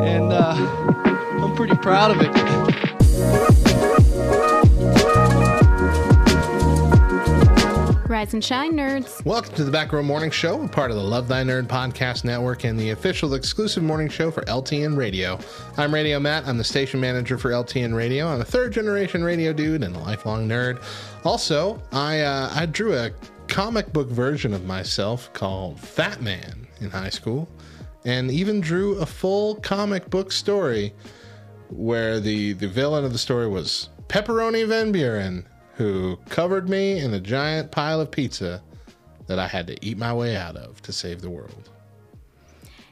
and uh, I'm pretty proud of it. Rise and shine, nerds. Welcome to the Back Row Morning Show, a part of the Love Thy Nerd podcast network and the official exclusive morning show for LTN Radio. I'm Radio Matt. I'm the station manager for LTN Radio. I'm a third generation radio dude and a lifelong nerd. Also, I uh, I drew a comic book version of myself called Fat Man in high school, and even drew a full comic book story where the the villain of the story was Pepperoni Van Buren, who covered me in a giant pile of pizza that I had to eat my way out of to save the world.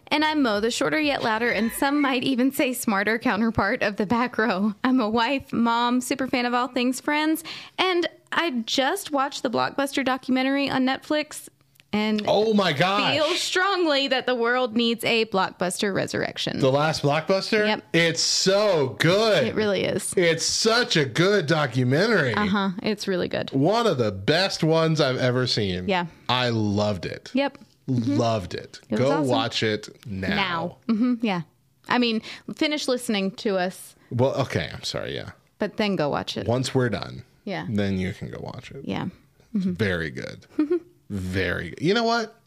And I'm Mo, the shorter yet louder, and some might even say smarter counterpart of the back row. I'm a wife, mom, super fan of all things friends, and I just watched the blockbuster documentary on Netflix and Oh my gosh! feel strongly that the world needs a blockbuster resurrection. the last blockbuster. Yep. It's so good. it really is. It's such a good documentary. Uh huh. It's really good. One of the best ones I've ever seen. Yeah. I loved it. Yep. Loved it. was Go awesome. watch it now. Now. hmm Yeah. I mean, finish listening to us, Well, okay. I'm sorry. Yeah. but then go watch it. Once we're done, Yeah. then you can go watch it. Yeah. It's very good. very good. You know what?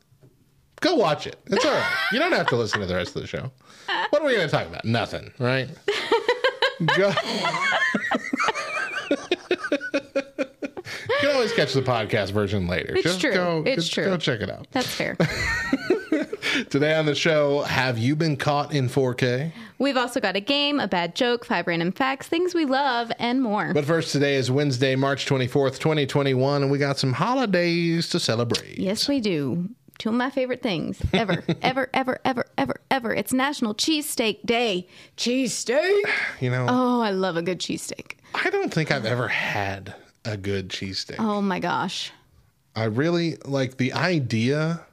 Go watch it. It's all right. You don't have to listen to the rest of the show. What are we going to talk about? Nothing, right? Go. you can always catch the podcast version later. It's just true. Go, It's true. Go check it out. That's fair. Today on the show, have you been caught in 4K? We've also got a game, a bad joke, five random facts, things we love, and more. But first, today is Wednesday, March 24th, 2021, and we got some holidays to celebrate. yes, we do. Two of my favorite things ever, ever, ever, ever, ever, ever. It's National Cheesesteak Day. Cheesesteak. You know, Oh, I love a good cheesesteak. I don't think I've ever had a good cheesesteak. Oh my gosh. I really like the idea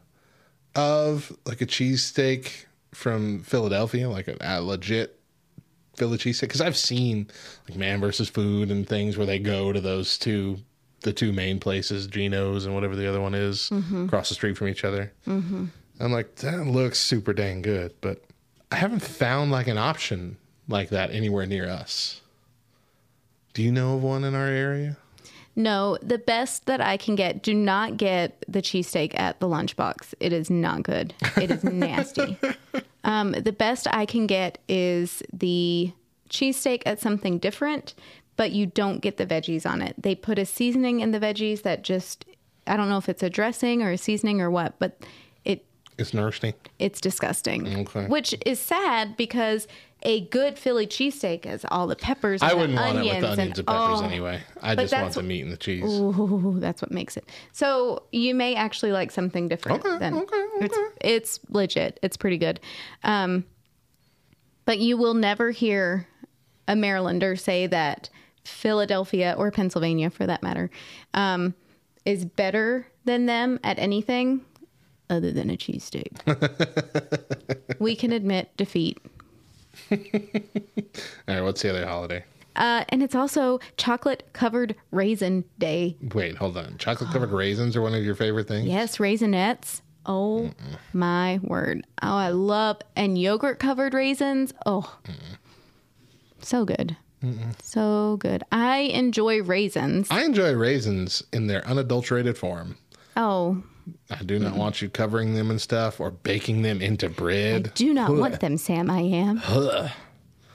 of like a cheesesteak from Philadelphia, like a, a legit Philly cheesesteak. Because I've seen like Man versus Food and things where they go to those two, the two main places, Geno's and whatever the other one is, across the street from each other. Mm-hmm. I'm like, that looks super dang good, but I haven't found like an option like that anywhere near us. Do you know of one in our area? No, the best that I can get, do not get the cheesesteak at the lunchbox. It is not good. It is nasty. Um, the best I can get is the cheesesteak at something different, but you don't get the veggies on it. They put a seasoning in the veggies that just, I don't know if it's a dressing or a seasoning or what, but It's nasty. it's disgusting. Okay. Which is sad because a good Philly cheesesteak has all the peppers. I wouldn't want it with onions onions and, and, peppers oh, anyway. I just want the meat and the cheese. Ooh, that's what makes it. So you may actually like something different. Okay, then. okay, It's okay. it's legit. It's pretty good. Um, but you will never hear a Marylander say that Philadelphia or Pennsylvania, for that matter, um, is better than them at anything other than a cheesesteak. we can admit defeat. All right, what's the other holiday? Uh, and it's also chocolate covered raisin day. Wait, hold on. Chocolate covered raisins are one of your favorite things? Yes, raisinettes. Oh my word. Oh, I love and yogurt covered raisins. Oh. So good. So good. I enjoy raisins. I enjoy raisins in their unadulterated form. Oh, I do not want you covering them and stuff or baking them into bread. I do not want them, Sam. I am.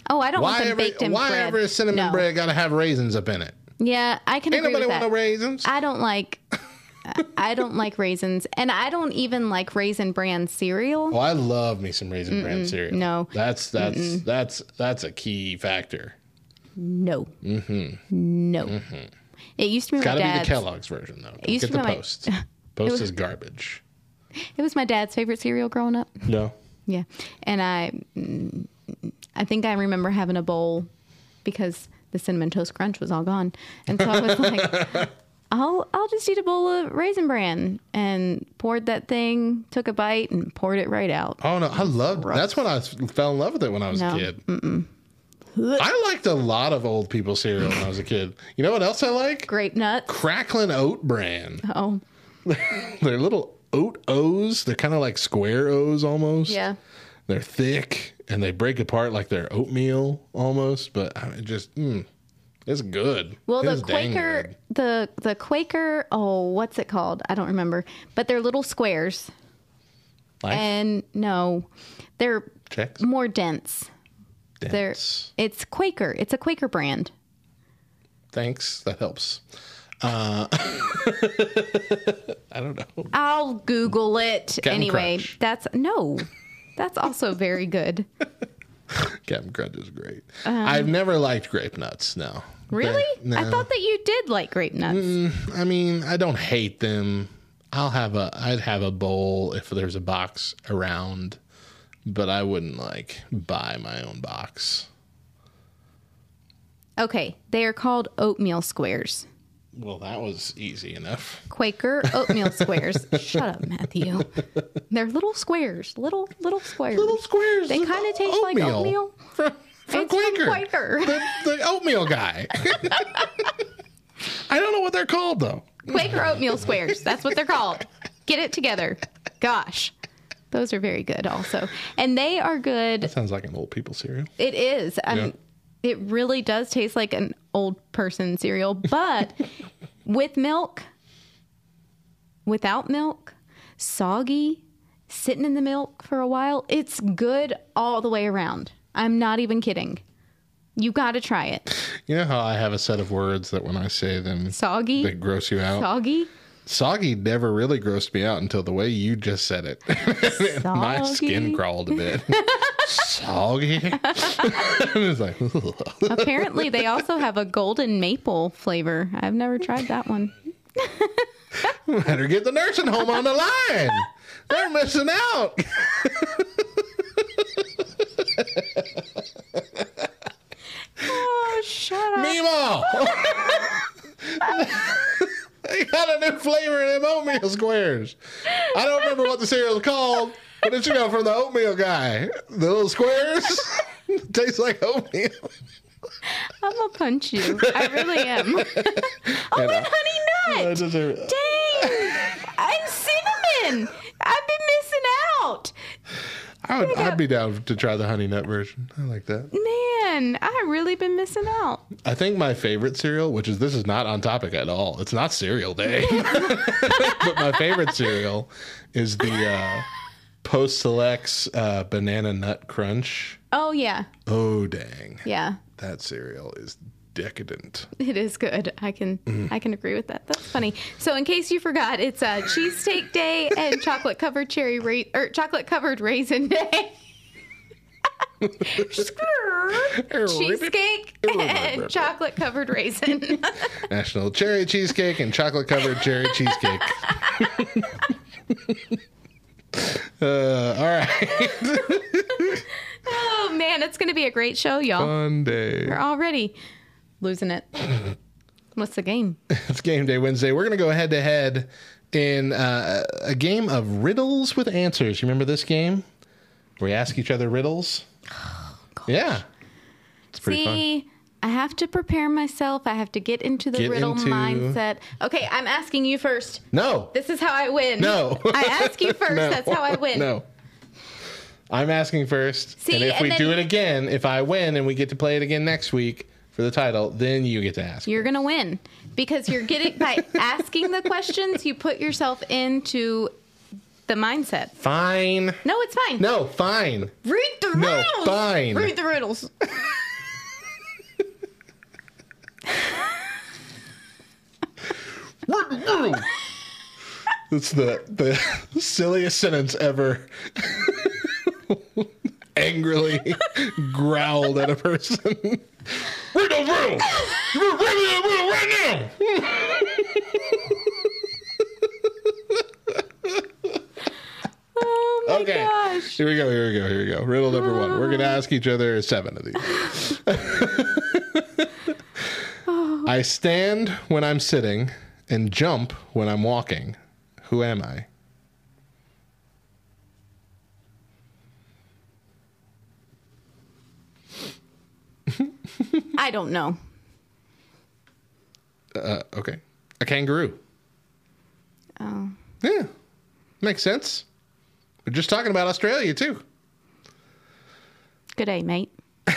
Oh, I don't want them every, baked in why bread. every cinnamon No. bread got to have raisins up in it? Yeah, I can Ain't agree nobody with want that. no raisins. I don't like. I don't like raisins, and I don't even like raisin bran cereal. Oh, I love me some raisin bran cereal. no. that's that's that's that's a key factor. No, mm-hmm. no. It used to be It's my got to be the. Kellogg's version though. Don't used get to the be my- post. Post is garbage. It was my dad's favorite cereal growing up. No. Yeah, and I, mm, I think I remember having a bowl because the cinnamon toast crunch was all gone, and so I was like, "I'll I'll just eat a bowl of raisin bran," and poured that thing, took a bite, and poured it right out. Oh no, I loved. That's when I fell in love with it when I was No, a kid. I liked a lot of old people cereal when I was a kid. You know what else I like? Grape nuts. Cracklin Oat Bran. Oh, They're little oat O's. They're kind of like square O's almost. yeah. They're thick and they break apart like they're oatmeal almost. But I mean, just mm, it's good. Well, It the Quaker, the the Quaker. Oh, what's it called? I don't remember. But they're little squares, Life and no, they're checks. more dense. They're Dense. it's Quaker. It's a Quaker brand. Thanks. That helps. Uh, I don't know. I'll Google it Captain anyway. Crunch. That's no, that's also very good. Captain Crunch is great. I've never liked grape nuts. No. Um, Really? They're- I thought that you did like grape nuts. I mean, I don't hate them. I'll have a I'd have a bowl if there's a box around, but I wouldn't like buy my own box. Okay, they are called oatmeal squares. Well, that was easy enough. Quaker oatmeal squares. Shut up, Matthew. They're little squares. Little little squares. Little squares. They kind of taste like oatmeal. From, from It's from Quaker. Quaker. The, the oatmeal guy. I don't know what they're called though. Quaker oatmeal squares. That's what they're called. Get it together. Gosh. Those are very good also. And they are good. That sounds like an old people cereal. It is. Um, Yeah. It really does taste like an old person cereal, but with milk, without milk, soggy, sitting in the milk for a while, it's good all the way around. I'm not even kidding. You got to try it. You know how I have a set of words that when I say them, Soggy, they gross you out. soggy, Soggy never really grossed me out until the way you just said it. My skin crawled a bit. Soggy. like, Apparently, they also have a golden maple flavor. I've never tried that one. better get the nursing home on the line. They're missing out. Oh, shut up. Nemo. They got a new flavor in them oatmeal squares. I don't remember what the cereal's called, but it's you know from the oatmeal guy. The little squares tastes like oatmeal. I'm gonna punch you. I really am. oh, uh, and honey nut. deserve- Dang! And cinnamon. I've been missing out. I would, I'd be down to try the honey nut version. I like that. Man, I really been missing out. I think my favorite cereal, which is this is not on topic at all. It's not cereal day, but my favorite cereal is the uh, Post Selects uh, Banana Nut Crunch. Oh yeah, Oh dang, yeah. that cereal is decadent. It is good. I can Mm-hmm. I can agree with that. That's funny. So in case you forgot, it's a cheesesteak day and chocolate covered cherry ra- or chocolate covered raisin day. Cheesecake and chocolate covered raisin. National Cherry Cheesecake and chocolate covered cherry cheesecake. uh, all right, oh man, it's gonna be a great show, y'all. fun day. We're already losing it. What's the game? It's game day Wednesday. We're going to go head to head in uh, a game of riddles with answers. You remember this game where we ask each other riddles? yeah, it's pretty fun. See, I have to prepare myself. I have to get into the Get riddle into- mindset. Okay, I'm asking you first. No, This is how I win. no. I ask you first. No. That's how I win. No. I'm asking first. See, and if and we then- do it again, if I win and we get to play it again next week for the title, then you get to ask. You're going to win because you're getting by asking the questions, you put yourself into the mindset. Fine. No, it's fine. No, fine. Read the No, riddles. fine. Read the riddles. That's the the silliest sentence ever. Angrily growled at a person. Those riddles! You're reading that riddle right now! Oh my Okay. gosh. Here we go. Here we go. Here we go. Riddle number one. We're going to oh. ask each other seven of these. I stand when I'm sitting and jump when I'm walking. Who am I? I don't know. Uh, okay. A kangaroo. Oh. Yeah. Makes sense. We're just talking about Australia, too. Good day, mate.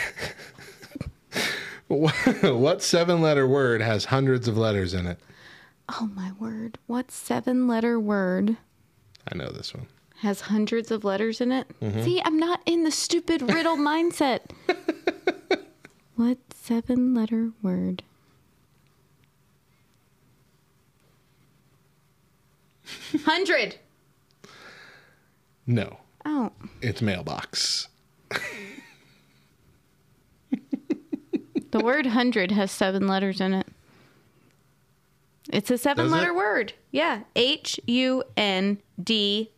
what seven letter word has hundreds of letters in it? Oh my word. What seven letter word I know this one. has hundreds of letters in it? Mm-hmm. See, I'm not in the stupid riddle mindset. What seven letter word? Hundred. No. Oh, It's mailbox. the word hundred has seven letters in it. It's a seven Does letter it? word. Yeah. H U N D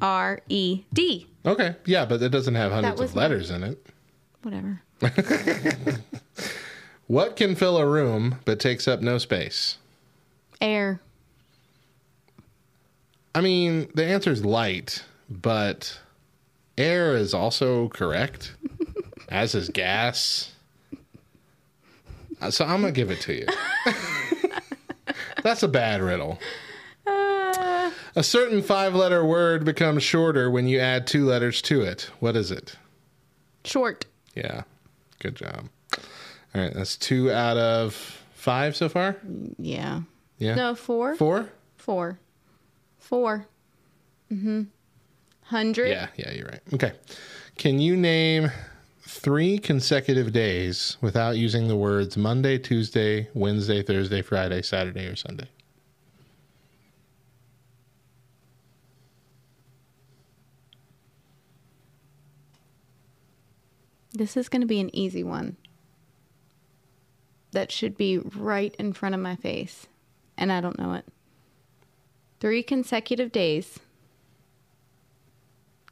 R E D. Okay. Yeah, but it doesn't have hundreds was of my- letters in it. Whatever. What can fill a room but takes up no space? Air. I mean, the answer is light, but air is also correct, as is gas. Uh, So I'm going to give it to you. That's a bad riddle. A certain five letter word becomes shorter when you add two letters to it. What is it? Short. Yeah. Good job. All right. That's two out of five so far. Yeah. Yeah. No, four. Four? Four. Four. Mm-hmm. Hundred. Yeah, yeah, you're right. Okay. Can you name three consecutive days without using the words Monday, Tuesday, Wednesday, Thursday, Friday, Saturday, or Sunday? This is going to be an easy one. That should be right in front of my face. And I don't know it. Three consecutive days.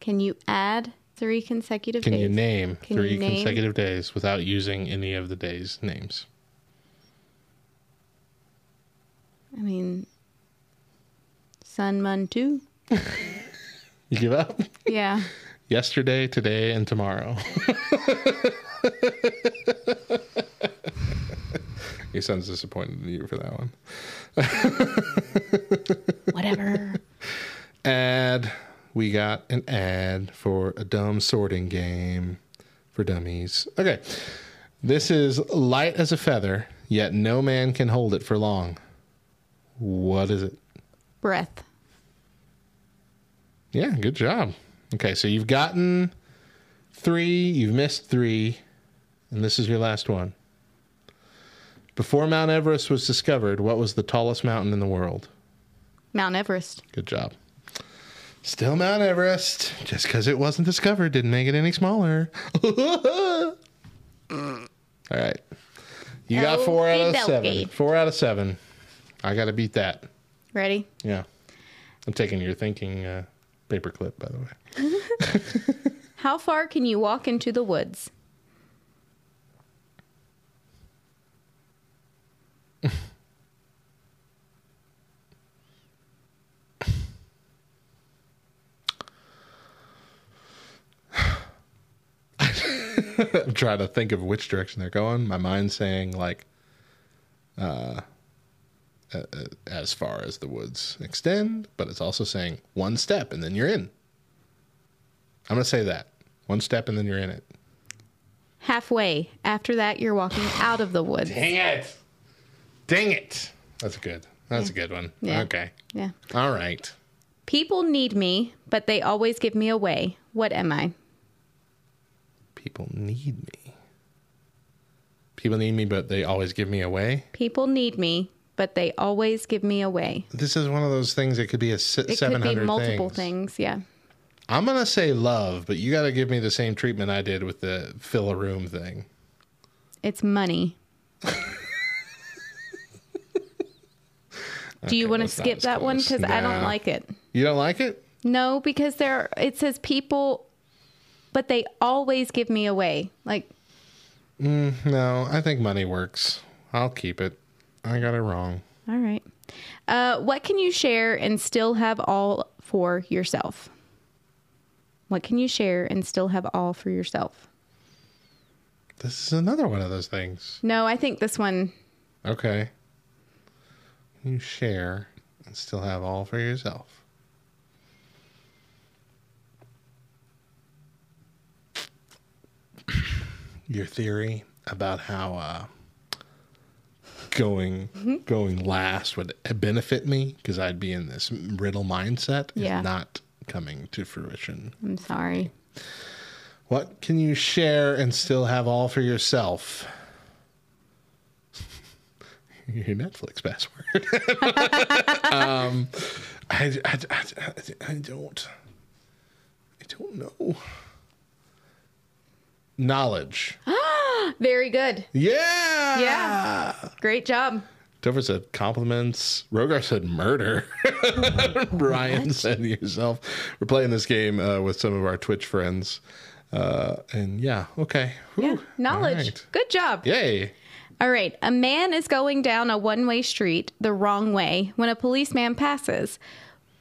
Can you add three consecutive days? Can days? you name Can three you name- consecutive days without using any of the days' names? I mean, Sun Mun 2? You give up? Yeah. Yesterday, today, and tomorrow. he sounds disappointed in you for that one. Whatever. ad. We got an ad for a dumb sorting game for dummies. Okay. This is light as a feather, yet no man can hold it for long. What is it? Breath. Yeah, good job. Okay, so you've gotten three, you've missed three, and this is your last one. Before Mount Everest was discovered, what was the tallest mountain in the world? Mount Everest. Good job. Still Mount Everest. Just because it wasn't discovered didn't make it any smaller. All right. You got four out of seven. Four out of seven. I got to beat that. Ready? Yeah. I'm taking your thinking uh, paperclip, by the way. How far can you walk into the woods? I'm trying to think of which direction they're going. My mind's saying, like, uh, Uh, uh, as far as the woods extend, but it's also saying one step and then you're in. I'm going to say that. One step and then you're in it. Halfway. After that, you're walking out of the woods. Dang it. Dang it. That's good. That's a good one. Yeah. Okay. Yeah. All right. People need me, but they always give me away. What am I? People need me. People need me, but they always give me away. People need me, but they always give me away. This is one of those things that could be a It seven could be multiple things. Yeah. I'm gonna say love, but you got to give me the same treatment I did with the fill a room thing. It's money. Do you Okay, want to skip that one? close. Because I don't like it. You don't like it? No, because there it says people but they always give me away. Like, mm, No, I think money works. I'll keep it. I got it wrong. all right. Uh, what can you share and still have all for yourself? What can you share and still have all for yourself? This is another one of those things. No, I think this one. Okay. You share and still have all for yourself. Your theory about how uh, going going last would benefit me because I'd be in this riddle mindset Yeah. is not coming to fruition. I'm sorry. What can you share and still have all for yourself? Your Netflix password. um, I, I, I, I, I don't. I don't know. Knowledge. Very good. Yeah. Yeah. Great job. Topher said compliments. Rogar said murder. Brian said yourself. We're playing this game uh, with some of our Twitch friends. Uh, and yeah, okay. Yeah. Whew. Knowledge. All right. Good job. Yay. All right. A man is going down a one way street the wrong way when a policeman passes.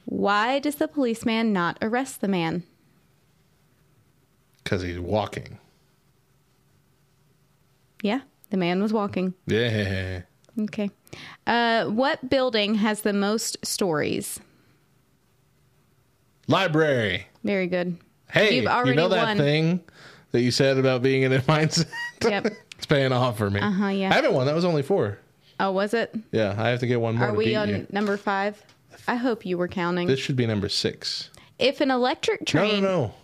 Why does the policeman not arrest the man? Because he's walking. Yeah, the man was walking. Yeah. Okay. Uh, what building has the most stories? Library. Very good. Hey, You've you know that won. thing that you said about being in a mindset? Yep. it's paying off for me. Uh-huh, yeah. I haven't won. That was only four. Oh, was it? Yeah, I have to get one more Are we on you. number five? I hope you were counting. This should be number six. if an electric train. No, no, no.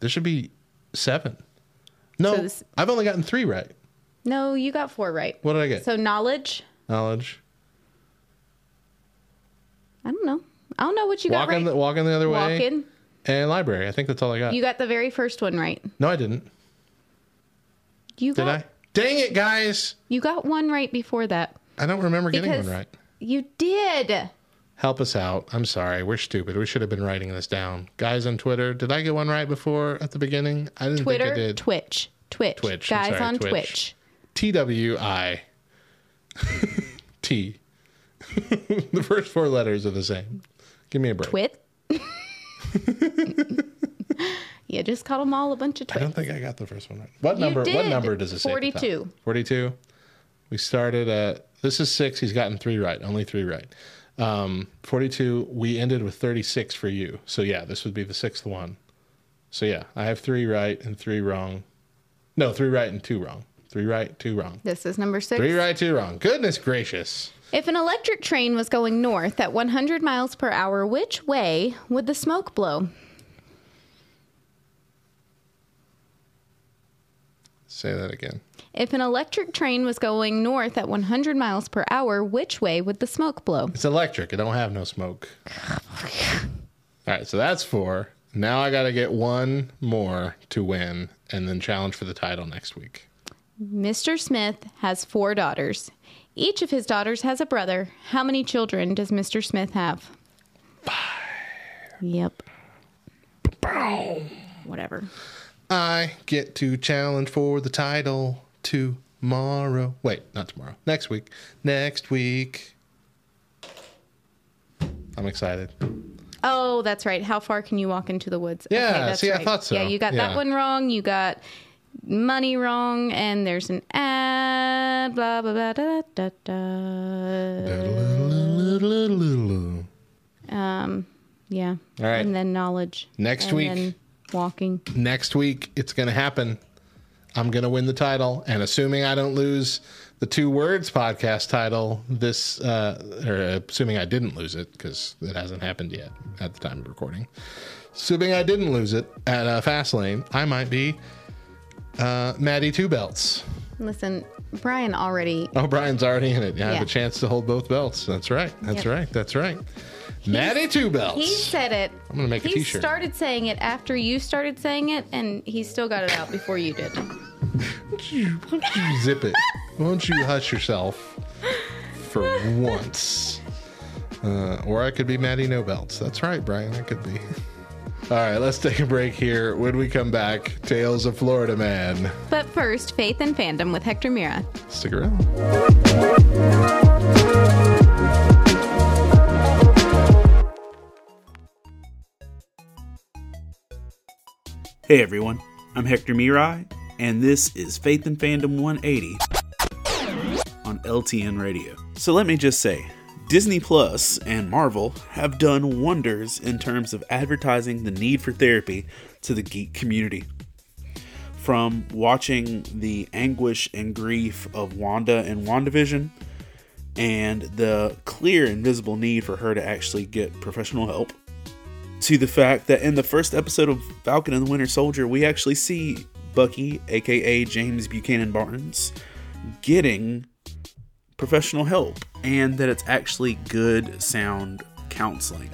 This should be seven. No, So this- I've only gotten three right. No, you got four right. What did I get? So knowledge. Knowledge. I don't know. I don't know what you got Walking, right. the, walking the other way. Walking. And library. I think that's all I got. You got the very first one right. no, I didn't. You Did got I? Dang it, guys. you got one right before that. I don't remember getting Because one right. you did. Help us out. I'm sorry. We're stupid. We should have been writing this down. Guys on Twitter, did I get one right before at the beginning? I didn't think I Twitter, did. Twitch, Twitch, Twitch, I'm guys sorry, on Twitch. Twitch. T W I T. the first four letters are the same. Give me a break. Twit. you just called them all a bunch of times. I twits. don't think I got the first one right. What You number? What did. number does it say? at the top? 42. Forty-two. We started at. This is six. He's gotten three right. Only three right. Um, Forty-two. We ended with thirty-six for you. So yeah, this would be the sixth one. So yeah, I have three right and three wrong. No, three right and two wrong. Three right, two wrong. This is number six. Three right, two wrong. Goodness gracious. If an electric train was going north at 100 miles per hour, which way would the smoke blow? Say that again. If an electric train was going north at 100 miles per hour, which way would the smoke blow? It's electric. It don't have no smoke. All right, so that's four. Now I got to get one more to win, and then challenge for the title next week. Mr. Smith has four daughters. Each of his daughters has a brother. How many children does Mr. Smith have? Five. Yep. Whatever. I get to challenge for the title tomorrow. Wait, not tomorrow. Next week. Next week. I'm excited. Oh, that's right. How far can you walk into the woods? Yeah, that's see, I right. thought so. Yeah, you got Yeah. that one wrong. You got money wrong, and there's an ad. Blah blah blah da da da. Um, yeah. All right. And then knowledge. Next and week. Walking. Next week, it's to happen. I'm to win the title. And assuming I don't lose the two words podcast title, this, uh, or assuming I didn't lose it, because it hasn't happened yet at the time of recording. Assuming I didn't lose it at uh, Fastlane, I might be uh, Maddie Two Belts. Listen, Brian already. Oh, Brian's already in it. Yeah, I have Yeah. a chance to hold both belts. That's right. That's Yep. right. That's right. Maddie Two Belts. He said it. I'm gonna make a he t-shirt. started saying it after you started saying it, and he still got it out before you did. Why don't you zip it? Why don't you hush yourself for once? Uh, or I could be Maddie No Belts. That's right, Brian. I could be. All right, let's take a break here. When we come back, Tales of Florida Man. But first, Faith and Fandom with Hector Mira. Stick around. Hey everyone, I'm Hector Mirai, and this is Faith and Fandom 180 on LTN Radio. So let me just say, Disney Plus and Marvel have done wonders in terms of advertising the need for therapy to the geek community. From watching the anguish and grief of Wanda and WandaVision, and the clear and visible need for her to actually get professional help, to the fact that in the first episode of Falcon and the Winter Soldier, we actually see Bucky, aka James Buchanan Barnes, getting professional help and that it's actually good sound counseling.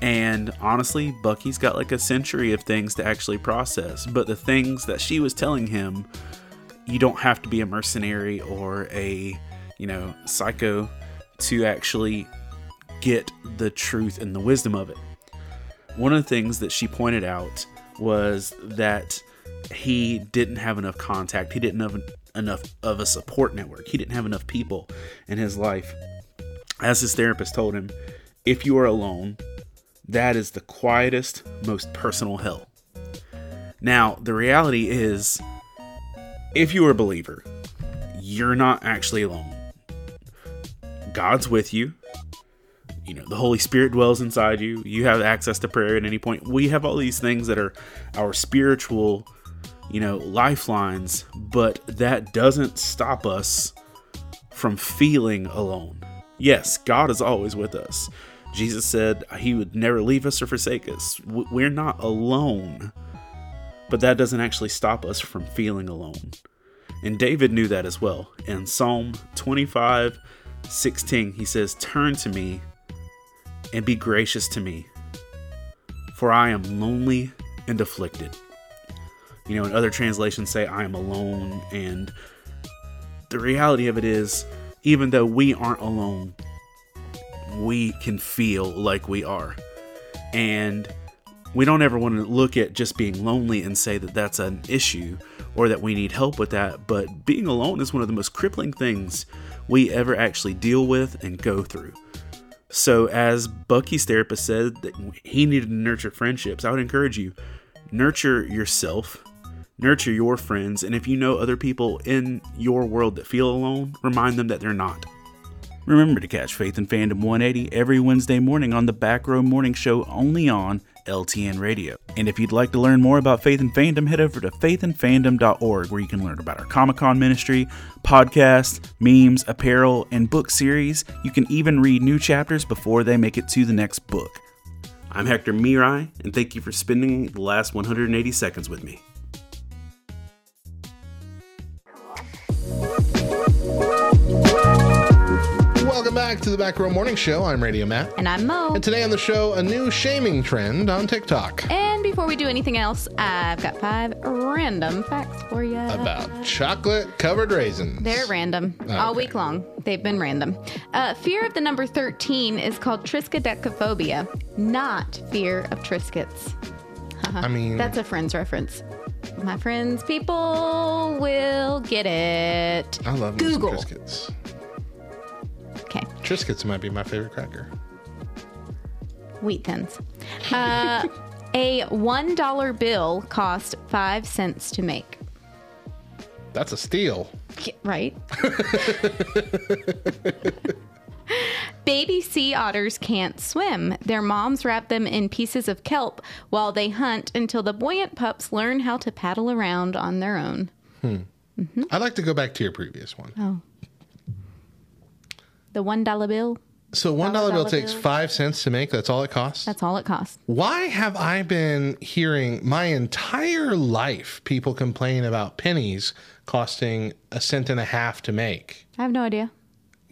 And honestly, Bucky's got like a century of things to actually process, but the things that she was telling him, you don't have to be a mercenary or a, you know, psycho to actually get the truth and the wisdom of it. One of the things that she pointed out was that he didn't have enough contact. He didn't have enough of a support network. He didn't have enough people in his life. As his therapist told him, if you are alone, that is the quietest, most personal hell. Now, the reality is, if you are a believer, you're not actually alone. God's with you. You know, the Holy Spirit dwells inside you. You have access to prayer at any point. We have all these things that are our spiritual you know, lifelines, but that doesn't stop us from feeling alone. Yes, God is always with us. Jesus said he would never leave us or forsake us. We're not alone, but that doesn't actually stop us from feeling alone. And David knew that as well. In Psalm 25 16, he says, Turn to me and be gracious to me, for I am lonely and afflicted. You know, and other translations say, I am alone. And the reality of it is, even though we aren't alone, we can feel like we are. And we don't ever want to look at just being lonely and say that that's an issue or that we need help with that. But being alone is one of the most crippling things we ever actually deal with and go through. So, as Bucky's therapist said that he needed to nurture friendships, I would encourage you nurture yourself, Nurture your friends, and if you know other people in your world that feel alone, remind them that they're not. Remember to catch Faith and Fandom 180 every Wednesday morning on the Back Row Morning Show only on LTN Radio. And if you'd like to learn more about Faith and Fandom, head over to faithandfandom.org where you can learn about our Comic Con ministry, podcasts, memes, apparel, and book series. You can even read new chapters before they make it to the next book. I'm Hector Mirai, and thank you for spending the last 180 seconds with me. Back to the Back Row Morning Show. I'm Radio Matt. And I'm Mo. And today on the show, a new shaming trend on TikTok And before we do anything else, I've got five random facts for you. about chocolate covered raisins. They're random all week long. They've been random. Uh, fear of the number 13 is called triskaidekaphobia, not fear of Triscuits. I mean, That's a Friends reference. My friends, people will get it. I love Google. Triscuits. Okay. Triscuits might be my favorite cracker. Wheat thins. Uh, a $1 bill cost 5 cents to make. That's a steal. Yeah, Right? Baby sea otters can't swim. Their moms wrap them in pieces of kelp while they hunt until the buoyant pups learn how to paddle around on their own. I'd like to go back to your previous one. Oh. The $1 bill, So one dollar Dollar bill takes bill. five cents to make. That's all it costs. that's all it costs. Why have I been hearing my entire life people complain about pennies costing a cent and a half to make? I have no idea.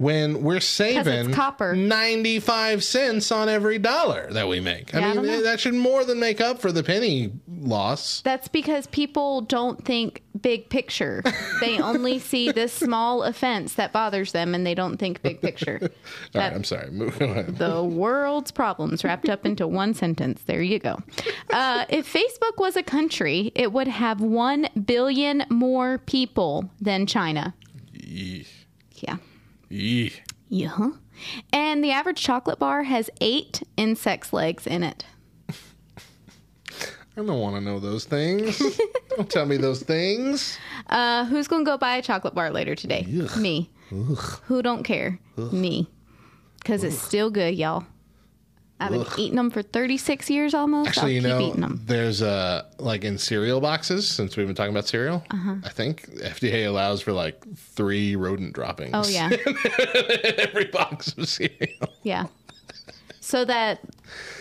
When we're saving copper. 95 cents on every dollar that we make. Yeah, I I mean, that should more than make up for the penny loss. That's because people don't think big picture. They only see this small offense that bothers them and they don't think big picture. All right, That- I'm sorry. Move on. the world's problems wrapped up into one sentence. There you go. Uh, if Facebook was a country, it would have 1 billion more people than China. Eeh. Yeah. Eeh. Yeah. And the average chocolate bar has eight insect's legs in it. I don't want to know those things. don't tell me those things. Uh, who's going to go buy a chocolate bar later today? Me. Who don't care? Me. Because it's still good, y'all. I've been eating them for 36 years almost. Actually, you I'll keep know, eating them. there's uh like in cereal boxes. Since we've been talking about cereal, Uh-huh. I think FDA allows for like three rodent droppings. Oh, yeah. in every box of cereal. Yeah. So that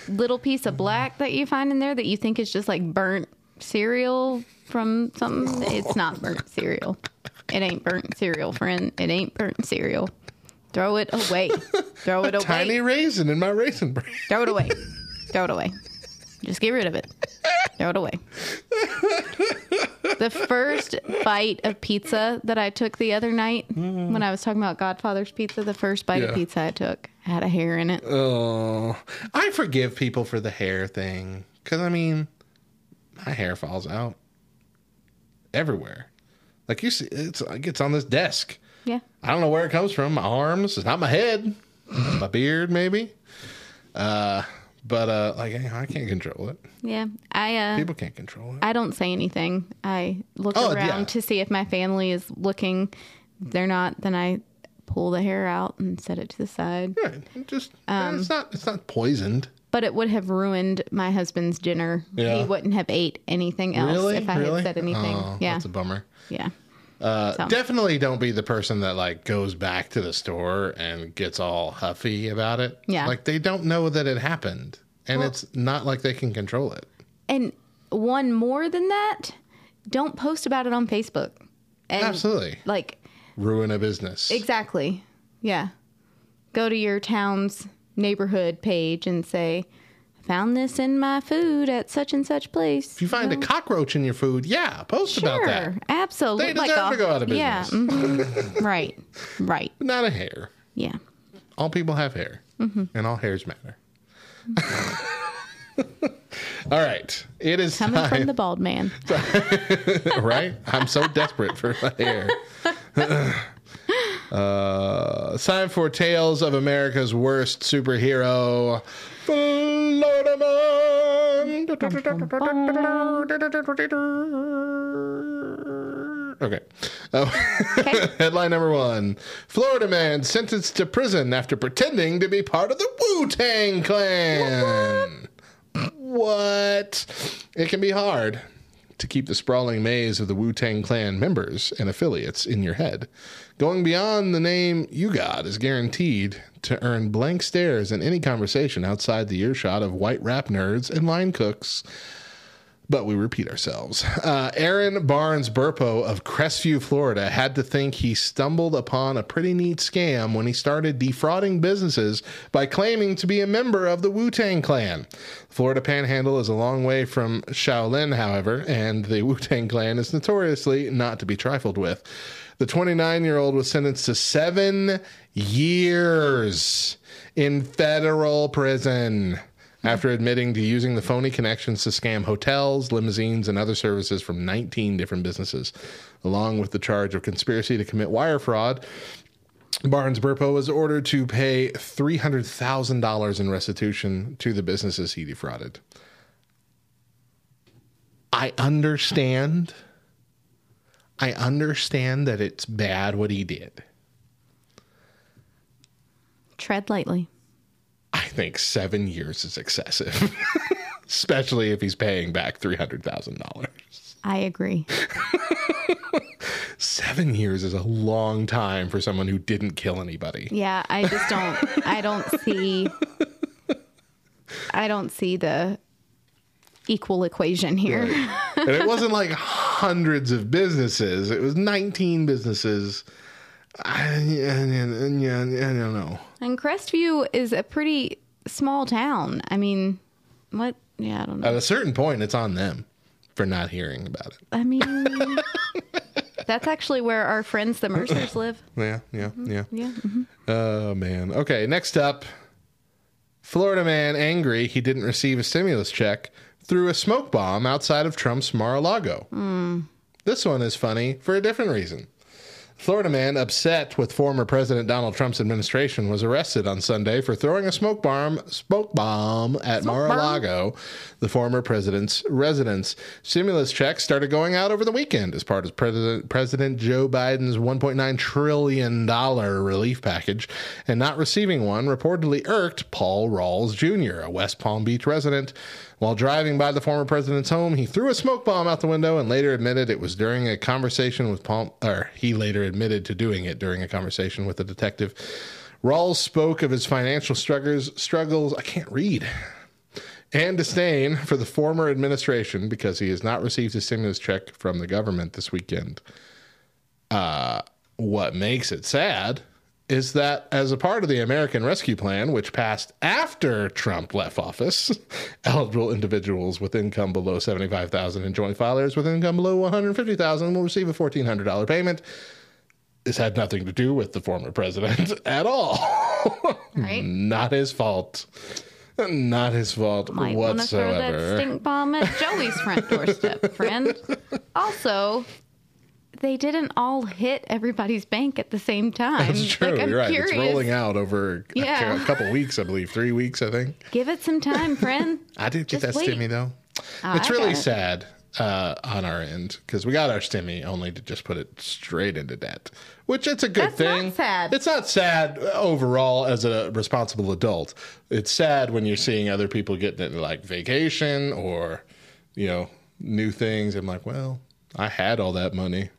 little piece of black that you find in there that you think is just like burnt cereal from something, it's not burnt cereal. It ain't burnt cereal, friend. It ain't burnt cereal. Throw it away. Throw it away. Tiny raisin in my raisin bran. Throw it away. Throw it away. Just get rid of it. Throw it away. The first bite of pizza that I took the other night mm. when I was talking about Godfather's pizza, the first bite Yeah. of pizza I took had a hair in it. Oh, I forgive people for the hair thing because I mean, my hair falls out everywhere. Like you see, it's it gets on this desk. Yeah. I don't know where it comes from. My arms. It's not my head. my beard, maybe. Uh, but uh, like you know, I can't control it. Yeah. I uh People can't control it. I don't say anything. I look Oh, around yeah. to see if my family is looking. If they're not, then I pull the hair out and set it to the side. Right. Just Um, it's not it's not poisoned. But it would have ruined my husband's dinner. Yeah. He wouldn't have ate anything else Really? if I really? had said anything. Oh, yeah. That's a bummer. yeah. Uh, So. Definitely don't be the person that like goes back to the store and gets all huffy about it. Yeah. Like they don't know that it happened. And it's not like they can control it. And one more than that, don't post about it on Facebook. And Absolutely. Like Ruin a business. exactly. Yeah. Go to your town's neighborhood page and say, "Found this in my food at such and such place." If you find a cockroach in your food, yeah, post about that. Sure, absolutely. They deserve to go out of business. Yeah, mhm. right, right. Not a hair. Yeah. All people have hair. Mm-hmm. And all hairs matter. all right. It is Coming time. from the bald man. right? I'm so desperate for my hair. uh, time for Tales of America's Worst Superhero. Florida man. Okay. Oh, Headline number one Florida man sentenced to prison after pretending to be part of the Wu Tang Clan. What? It can be hard to keep the sprawling maze of the Wu Tang Clan members and affiliates in your head. Going beyond the name you got is guaranteed to earn blank stares in any conversation outside the earshot of white rap nerds and line cooks. But we repeat ourselves. Uh, Aaron Barnes Burpo of Crestview, Florida, had to think he stumbled upon a pretty neat scam when he started defrauding businesses by claiming to be a member of the Wu Tang Clan. Florida Panhandle is a long way from Shaolin, however, and the Wu Tang Clan is notoriously not to be trifled with. The 29 year old was sentenced to seven years in federal prison after admitting to using the phony connections to scam hotels, limousines, and other services from 19 different businesses, along with the charge of conspiracy to commit wire fraud. Barnes Burpo was ordered to pay $300,000 in restitution to the businesses he defrauded. I understand. I understand that it's bad what he did. Tread lightly. I think seven years is excessive, especially if he's paying back $300,000. I agree. Seven years is a long time for someone who didn't kill anybody. Yeah, I just don't. I don't see. I don't see the equal equation here. and it wasn't like hundreds of businesses, it was 19 businesses. I, yeah, yeah, I don't know. And Crestview is a pretty small town. I mean, what? Yeah, I don't know. At a certain point, it's on them for not hearing about it. I mean, that's actually where our friends, the Mercers, live. Yeah, yeah, yeah. Yeah. mhm. Oh man. Okay, next up, Florida man angry he didn't receive a stimulus check threw a smoke bomb outside of Trump's Mar-a-Lago. Hmm. This one is funny for a different reason. Florida man upset with former President Donald Trump's administration was arrested on Sunday for throwing a smoke bomb smoke bomb at Mar-a-Lago, the former president's residence. Stimulus checks started going out over the weekend as part of President President Joe Biden's 1.9 trillion dollar relief package, and not receiving one reportedly irked Paul Rawls Jr., a West Palm Beach resident. While driving by the former president's home, he threw a smoke bomb out the window and later admitted it was during a conversation with Palm, or he later admitted to doing it during a conversation with a detective. Rawls spoke of his financial struggles, struggles, I can't read, and disdain for the former administration because he has not received a stimulus check from the government this weekend. Uh, what makes it sad is that as a part of the American Rescue Plan, which passed after Trump left office, eligible individuals with income below 75,000 and joint filers with income below 150,000 will receive a $1,400 payment. This had nothing to do with the former president at all. Right? Not his fault. Not his fault Might want to throw that stink bomb at Joey's front doorstep, friend. Also, they didn't all hit everybody's bank at the same time. That's true. Like, I'm You're right. curious. It's rolling out over a- Yeah. a couple weeks, I believe. Three weeks, I think. Give it some time, friend. I did get Just that wait. stimmy though. Oh, it's I really it. sad uh, on our end because we got our stimmy only to just put it straight into debt, which it's a good That's not thing. sad. It's not sad overall as a responsible adult. It's sad when you're seeing other people getting it like vacation or you know new things. I'm like, well, I had all that money,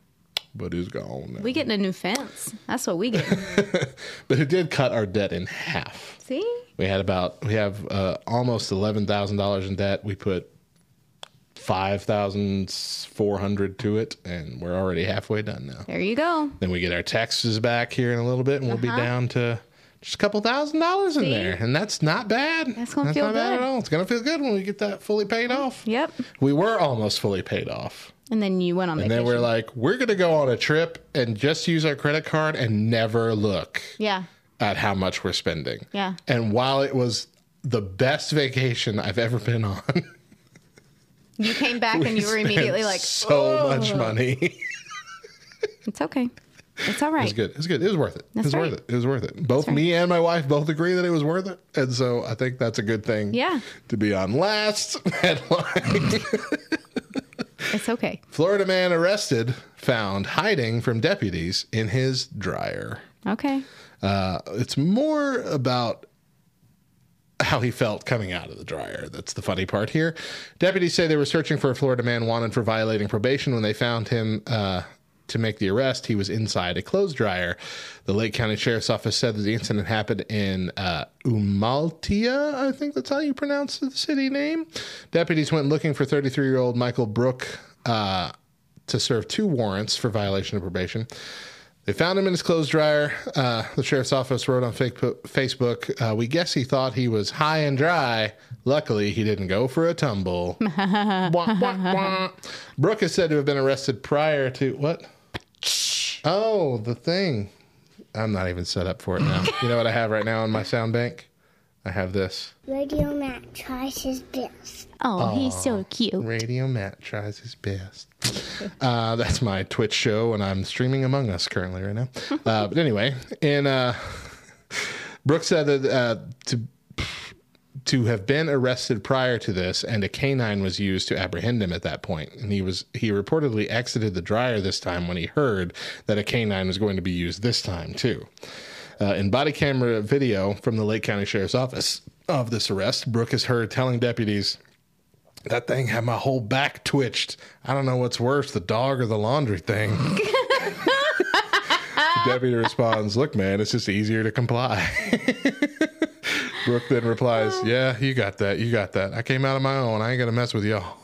but it's gone. now. We getting a new fence. That's what we get. but it did cut our debt in half. See? We had about we have uh, almost eleven thousand dollars in debt. We put five thousand four hundred to it, and we're already halfway done now. There you go. Then we get our taxes back here in a little bit, and we'll be Uh-huh. down to just a couple thousand dollars in See? there, and that's not bad. That's gonna feel not bad good. at all. It's gonna feel good when we get that fully paid off. Yep. We were almost fully paid off. And then you went on And then we're like, we're going to go on a trip and just use our credit card and never look yeah. at how much we're spending. Yeah. And while it was the best vacation I've ever been on, You came back and you were immediately like, so much money. it's okay. It's all right. was good. It was good. It was worth it. That's it was right. worth it. It was worth it. Both right. me and my wife both agree that it was worth it. And so I think that's a good thing. Yeah. To be on last headline. It's okay. Florida man arrested found hiding from deputies in his dryer. Okay. Uh, it's more about how he felt coming out of the dryer. That's the funny part here. Deputies say they were searching for a Florida man wanted for violating probation. When they found him uh, to make the arrest, he was inside a clothes dryer. The Lake County Sheriff's Office said that the incident happened in uh, Umaltia, I think that's how you pronounce the city name. Deputies went looking for 33 year old Michael Brook uh, to serve two warrants for violation of probation. They found him in his clothes dryer. Uh, the sheriff's office wrote on fake- Facebook, uh, We guess he thought he was high and dry. Luckily, he didn't go for a tumble. Wah, wah, wah. Brooke is said to have been arrested prior to what? Oh, the thing. I'm not even set up for it now. you know what I have right now on my sound bank? I have this. Radio Matt tries his best. Oh, he's so cute. Radio Matt tries his best. Uh, that's my Twitch show, and I'm streaming Among Us currently right now. Uh, but anyway, and uh, Brooke said that uh, to to have been arrested prior to this, and a canine was used to apprehend him at that point. And he was he reportedly exited the dryer this time when he heard that a canine was going to be used this time too. Uh, in body camera video from the Lake County Sheriff's Office of this arrest, Brooke is heard telling deputies. That thing had my whole back twitched. I don't know what's worse, the dog or the laundry thing. the deputy responds, Look, man, it's just easier to comply. Brooke then replies, uh. Yeah, you got that. You got that. I came out of my own. I ain't to mess with y'all.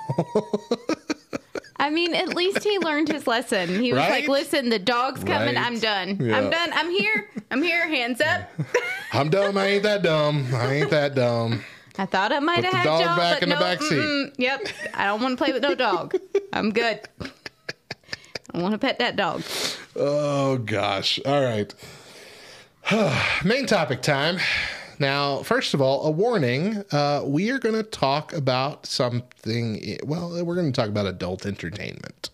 I mean, at least he learned his lesson. He was Right? like, "Listen, the dog's coming. Right. I'm done. Yeah. I'm done. I'm here. I'm here. Hands up." I'm dumb. I ain't that dumb. I ain't that dumb. I thought I might Put have the had dog Joe, back but in the no, back seat. Yep, I don't want to play with no dog. I'm good. I want to pet that dog. Oh gosh. All right. Main topic time. Now, first of all, a warning. Uh, we are going to talk about something. Well, we're going to talk about adult entertainment.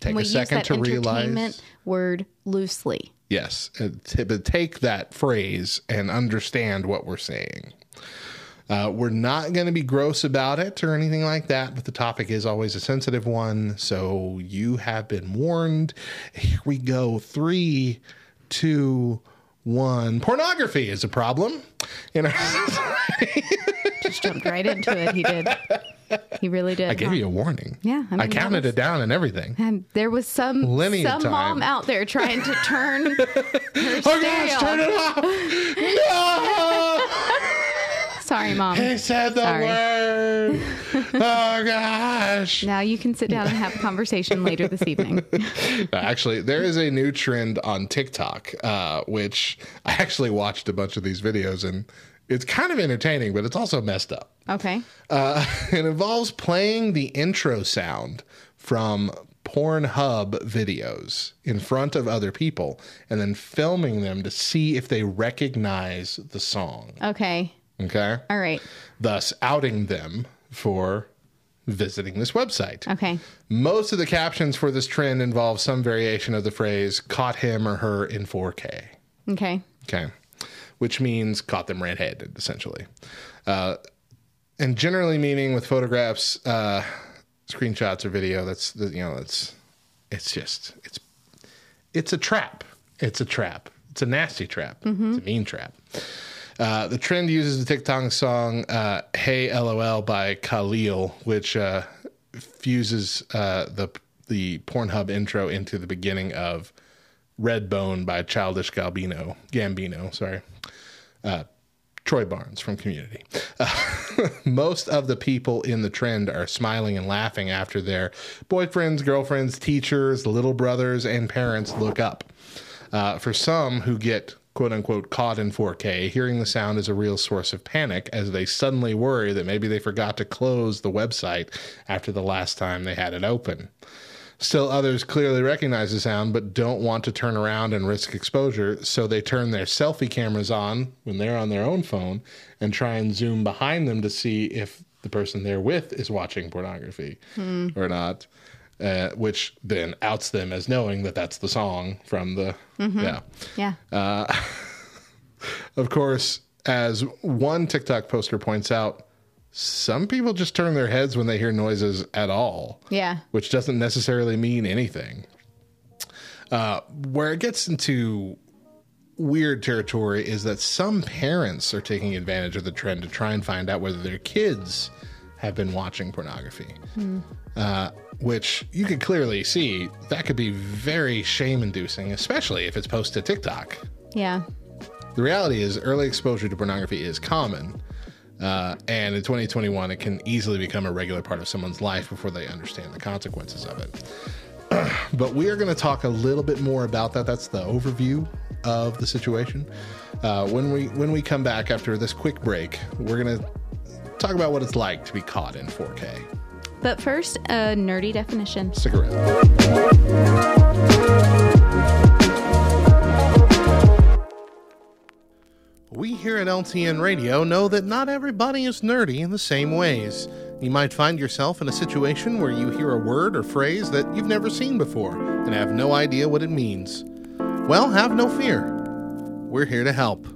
Take we a second to realize. word loosely. Yes, uh, but take that phrase and understand what we're saying. Uh, we're not going to be gross about it or anything like that, but the topic is always a sensitive one. So you have been warned. Here we go. Three, two, one. Pornography is a problem. In our society. Just jumped right into it. He did. He really did. I gave huh? you a warning. Yeah, I I, mean, that counted was- it down and everything. And there was some some time. mom out there trying to turn. her Oh gosh, turn it off! No! Sorry, mom. He said the Sorry. word. Oh gosh. Now you can sit down and have a conversation later this evening. Actually, there is a new trend on TikTok, uh, which I actually watched a bunch of these videos and it's kind of entertaining, but it's also messed up. Okay. Uh, it involves playing the intro sound from Pornhub videos in front of other people and then filming them to see if they recognize the song. Okay. Okay. All right. Thus outing them for visiting this website. Okay. Most of the captions for this trend involve some variation of the phrase caught him or her in 4K. Okay. Okay. Which means caught them red handed, essentially. Uh, and generally meaning with photographs, uh, screenshots, or video, that's, you know, it's, it's just, it's, it's a trap. It's a trap. It's a nasty trap. It's a mean trap. Uh, the trend uses the TikTok song uh, "Hey LOL" by Khalil, which uh, fuses uh, the the Pornhub intro into the beginning of "Redbone" by Childish Gambino. Gambino, sorry. Uh, Troy Barnes from Community. Uh, most of the people in the trend are smiling and laughing after their boyfriends, girlfriends, teachers, little brothers, and parents look up. Uh, for some who get quote unquote caught in 4K, hearing the sound is a real source of panic as they suddenly worry that maybe they forgot to close the website after the last time they had it open. Still, others clearly recognize the sound but don't want to turn around and risk exposure, so they turn their selfie cameras on when they're on their own phone and try and zoom behind them to see if the person they're with is watching pornography hmm. or not, uh, which then outs them as knowing that that's the song from the. Yeah. Yeah. Of course, as one TikTok poster points out, some people just turn their heads when they hear noises at all. yeah. which doesn't necessarily mean anything. Uh, where it gets into weird territory is that some parents are taking advantage of the trend to try and find out whether their kids have been watching pornography. Uh, which you could clearly see that could be very shame inducing, especially if it's posted to TikTok. Yeah. The reality is, early exposure to pornography is common. Uh, and in 2021, it can easily become a regular part of someone's life before they understand the consequences of it. but we are going to talk a little bit more about that. That's the overview of the situation. Uh, when we when we come back after this quick break, we're going to talk about what it's like to be caught in 4K. But first, a nerdy definition. Stick around. We here at LTN Radio know that not everybody is nerdy in the same ways. You might find yourself in a situation where you hear a word or phrase that you've never seen before and have no idea what it means. Well, have no fear. We're here to help.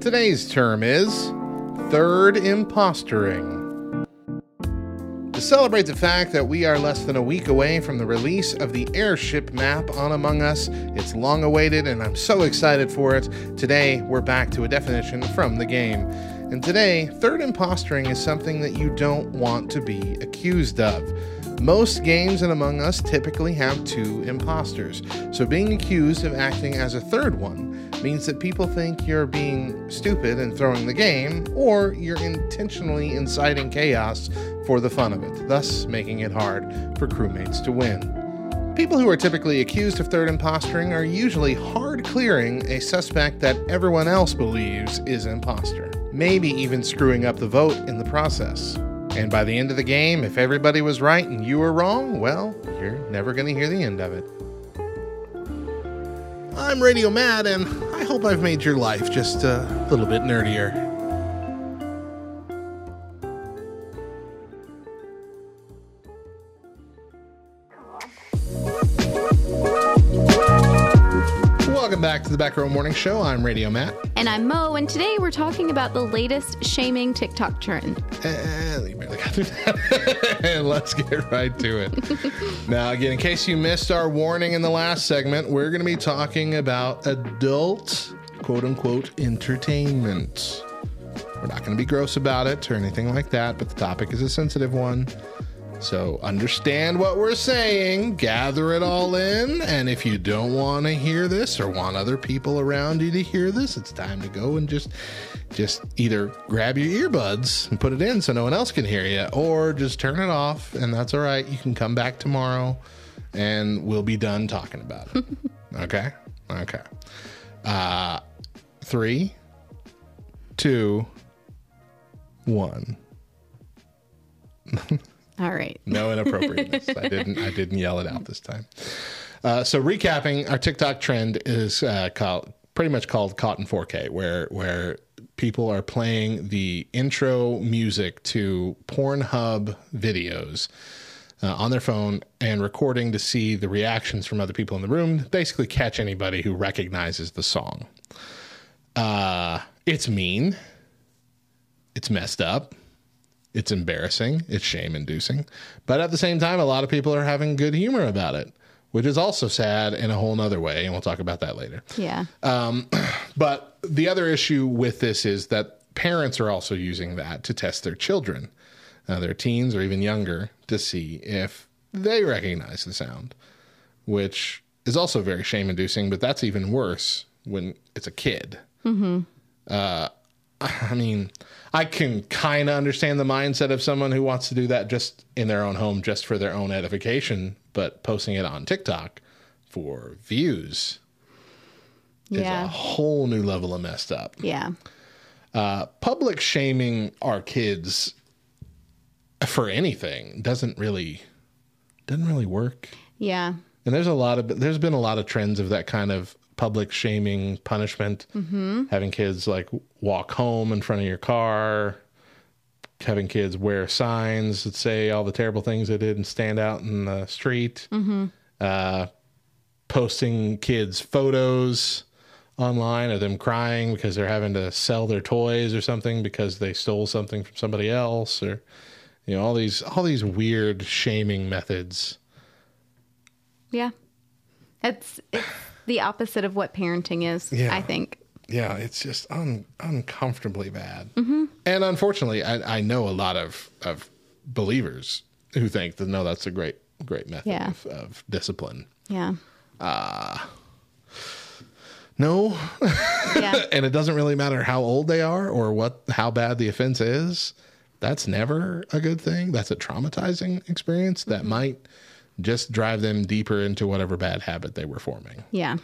Today's term is third impostering. To celebrate the fact that we are less than a week away from the release of the airship map on Among Us, it's long awaited and I'm so excited for it. Today, we're back to a definition from the game. And today, third impostering is something that you don't want to be accused of. Most games in Among Us typically have two imposters, so being accused of acting as a third one means that people think you're being stupid and throwing the game, or you're intentionally inciting chaos for the fun of it, thus making it hard for crewmates to win. People who are typically accused of third impostering are usually hard clearing a suspect that everyone else believes is imposter, maybe even screwing up the vote in the process. And by the end of the game, if everybody was right and you were wrong, well, you're never going to hear the end of it. I'm Radio Matt, and hope I've made your life just a little bit nerdier. To the Back Row Morning Show. I'm Radio Matt. And I'm Mo, and today we're talking about the latest shaming TikTok trend. And got through that. and let's get right to it. now, again, in case you missed our warning in the last segment, we're going to be talking about adult, quote unquote, entertainment. We're not going to be gross about it or anything like that, but the topic is a sensitive one. So understand what we're saying, gather it all in, and if you don't want to hear this or want other people around you to hear this, it's time to go and just just either grab your earbuds and put it in so no one else can hear you or just turn it off and that's all right. You can come back tomorrow and we'll be done talking about it. okay? Okay. Uh 3 2 1 All right. no inappropriateness. I didn't. I didn't yell it out this time. Uh, so recapping, our TikTok trend is uh, called pretty much called Caught in 4K, where where people are playing the intro music to Pornhub videos uh, on their phone and recording to see the reactions from other people in the room. Basically, catch anybody who recognizes the song. Uh, it's mean. It's messed up. It's embarrassing. It's shame inducing. But at the same time, a lot of people are having good humor about it, which is also sad in a whole nother way. And we'll talk about that later. Yeah. Um, but the other issue with this is that parents are also using that to test their children, uh, their teens or even younger, to see if they recognize the sound, which is also very shame inducing. But that's even worse when it's a kid. Mm-hmm. Uh, I mean, I can kind of understand the mindset of someone who wants to do that just in their own home, just for their own edification, but posting it on TikTok for views is a whole new level of messed up. Yeah. Uh, public shaming our kids for anything doesn't really doesn't really work. Yeah. And there's a lot of there's been a lot of trends of that kind of public shaming punishment. Mm-hmm. Having kids like walk home in front of your car, having kids wear signs that say all the terrible things they did and stand out in the street. Mm-hmm. Uh, posting kids photos online of them crying because they're having to sell their toys or something because they stole something from somebody else or you know all these all these weird shaming methods Yeah. It's, it's the opposite of what parenting is, Yeah. I think. yeah it's just un, uncomfortably bad Mm-hmm. and unfortunately I, I know a lot of of believers who think that no that's a great great method Yeah. of, of discipline Yeah. uh no Yeah. and it doesn't really matter how old they are or what how bad the offense is that's never a good thing that's a traumatizing experience that Mm-hmm. might just drive them deeper into whatever bad habit they were forming Yeah.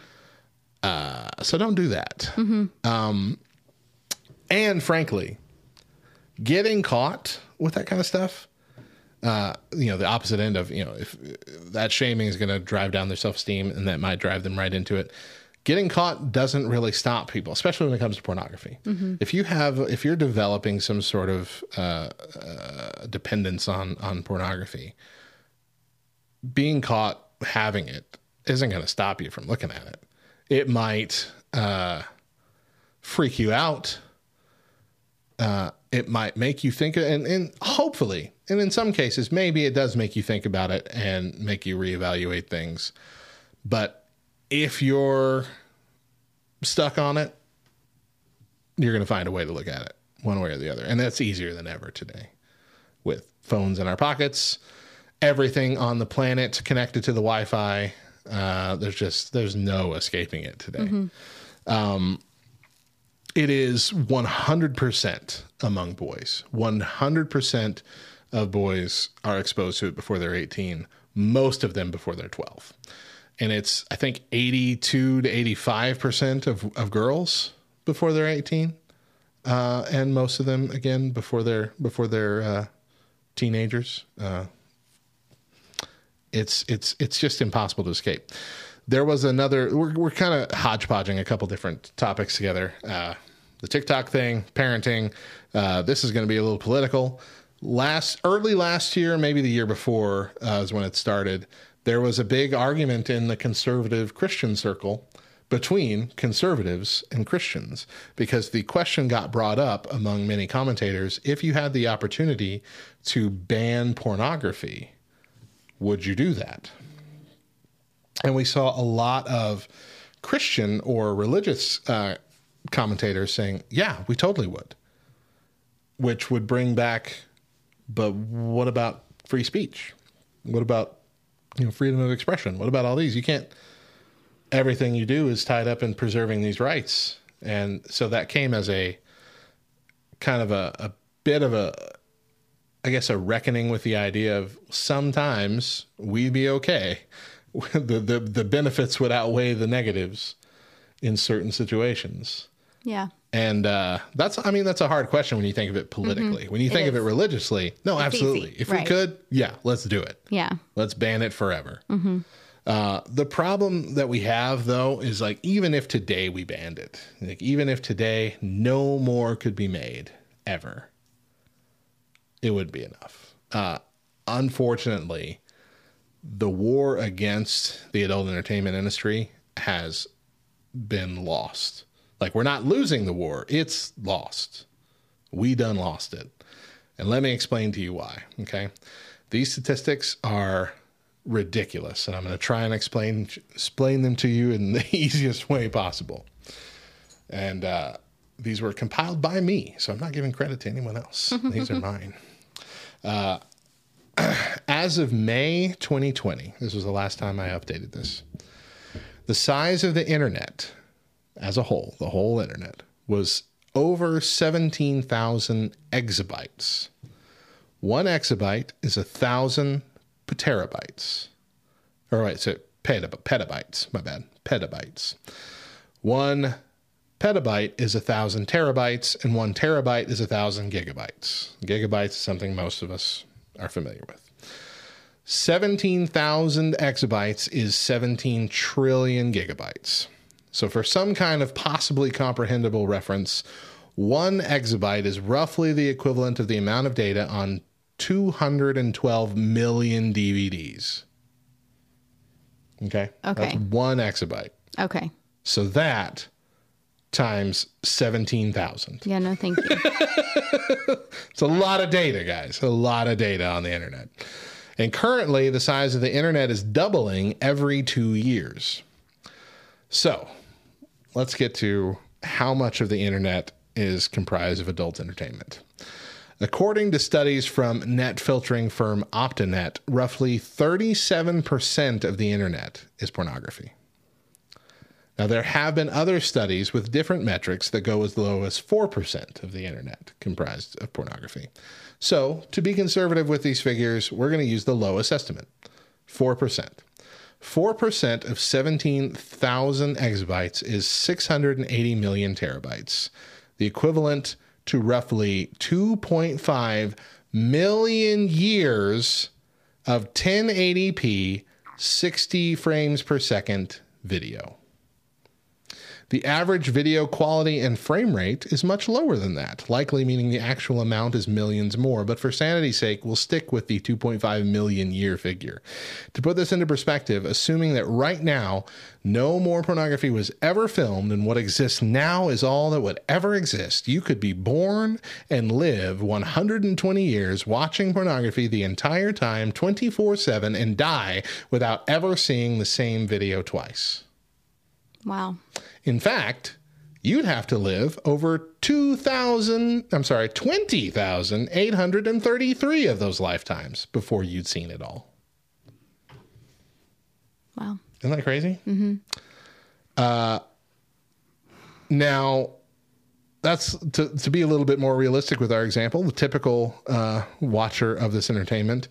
uh, so don't do that Mm-hmm. um, and frankly getting caught with that kind of stuff uh, you know the opposite end of you know if that shaming is going to drive down their self-esteem and that might drive them right into it getting caught doesn't really stop people especially when it comes to pornography Mhm. if you have if you're developing some sort of uh, uh, dependence on on pornography being caught having it isn't going to stop you from looking at it. It might uh, freak you out. Uh, it might make you think and, and hopefully and in some cases maybe it does make you think about it and make you reevaluate things. But if you're stuck on it you're going to find a way to look at it one way or the other. And that's easier than ever today with phones in our pockets everything on the planet connected to the wi-fi uh, there's just there's no escaping it today Mm-hmm. um, it is 100% among boys 100% of boys are exposed to it before they're 18, most of them before they're 12. And it's, I think, 82 to 85% of, of girls before they're 18. Uh, and most of them, again, before they're, before they're uh, teenagers. Uh, it's, it's, it's just impossible to escape. There was another, we're, we're kind of hodgepodging a couple different topics together. Uh, the TikTok thing, parenting. Uh, this is going to be a little political. Last early last year, maybe the year before, uh, is when it started. There was a big argument in the conservative Christian circle between conservatives and Christians because the question got brought up among many commentators if you had the opportunity to ban pornography, would you do that? And we saw a lot of Christian or religious uh, commentators saying, yeah, we totally would, which would bring back, but what about free speech? What about you know freedom of expression? What about all these? You can't. Everything you do is tied up in preserving these rights, and so that came as a kind of a, a bit of a, I guess, a reckoning with the idea of sometimes we'd be okay. the, the the benefits would outweigh the negatives in certain situations. Yeah. And uh, that's, I mean, that's a hard question when you think of it politically. When you think of it religiously, no, It's absolutely. easy, If we could, yeah, let's do it. Yeah. Let's ban it forever. Uh, the problem that we have, though, is like even if today we banned it, like even if today no more could be made ever, it would be enough. Uh, unfortunately, the war against the adult entertainment industry has been lost. Like we're not losing the war, it's lost. We done lost it. And let me explain to you why, okay? These statistics are ridiculous, and I'm going to try and explain explain them to you in the easiest way possible. And uh, these were compiled by me, so I'm not giving credit to anyone else. these are mine. Uh, as of May 2020, this was the last time I updated this. The size of the internet as a whole, the whole internet, was over 17,000 exabytes. One exabyte is a thousand terabytes. All right, so petab- petabytes, my bad, petabytes. One petabyte is a thousand terabytes, and one terabyte is a thousand gigabytes. Gigabytes is something most of us are familiar with. 17,000 exabytes is 17 trillion gigabytes. So, for some kind of possibly comprehensible reference, one exabyte is roughly the equivalent of the amount of data on 212 million DVDs. Okay? Okay. That's one exabyte. Okay. So, that times 17,000. Yeah, no, thank you. It's a lot of data, guys. A lot of data on the internet. And currently, the size of the internet is doubling every two years. So, let's get to how much of the internet is comprised of adult entertainment. According to studies from net filtering firm Optenet, roughly 37% of the internet is pornography. Now, there have been other studies with different metrics that go as low as 4% of the internet comprised of pornography. So, to be conservative with these figures, we're going to use the lowest estimate 4%. 4% of 17,000 exabytes is 680 million terabytes, the equivalent to roughly 2.5 million years of 1080p 60 frames per second video. The average video quality and frame rate is much lower than that, likely meaning the actual amount is millions more, but for sanity's sake, we'll stick with the 2.5 million year figure. To put this into perspective, assuming that right now no more pornography was ever filmed and what exists now is all that would ever exist, you could be born and live 120 years watching pornography the entire time, 24 7, and die without ever seeing the same video twice. Wow. In fact, you'd have to live over 2,000, I'm sorry, 20,833 of those lifetimes before you'd seen it all. Wow. Isn't that crazy? Mm-hmm. Uh, now, that's to, to be a little bit more realistic with our example. The typical uh, watcher of this entertainment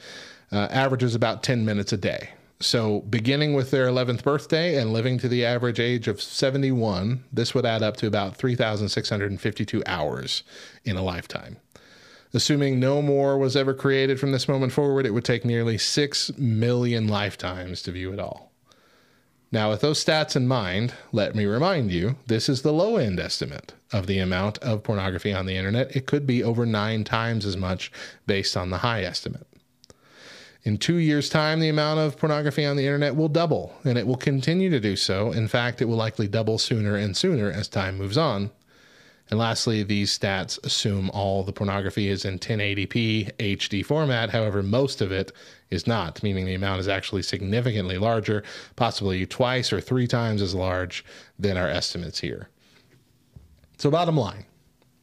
uh, averages about 10 minutes a day. So, beginning with their 11th birthday and living to the average age of 71, this would add up to about 3,652 hours in a lifetime. Assuming no more was ever created from this moment forward, it would take nearly 6 million lifetimes to view it all. Now, with those stats in mind, let me remind you this is the low end estimate of the amount of pornography on the internet. It could be over nine times as much based on the high estimate. In two years' time, the amount of pornography on the internet will double, and it will continue to do so. In fact, it will likely double sooner and sooner as time moves on. And lastly, these stats assume all the pornography is in 1080p HD format. However, most of it is not, meaning the amount is actually significantly larger, possibly twice or three times as large than our estimates here. So, bottom line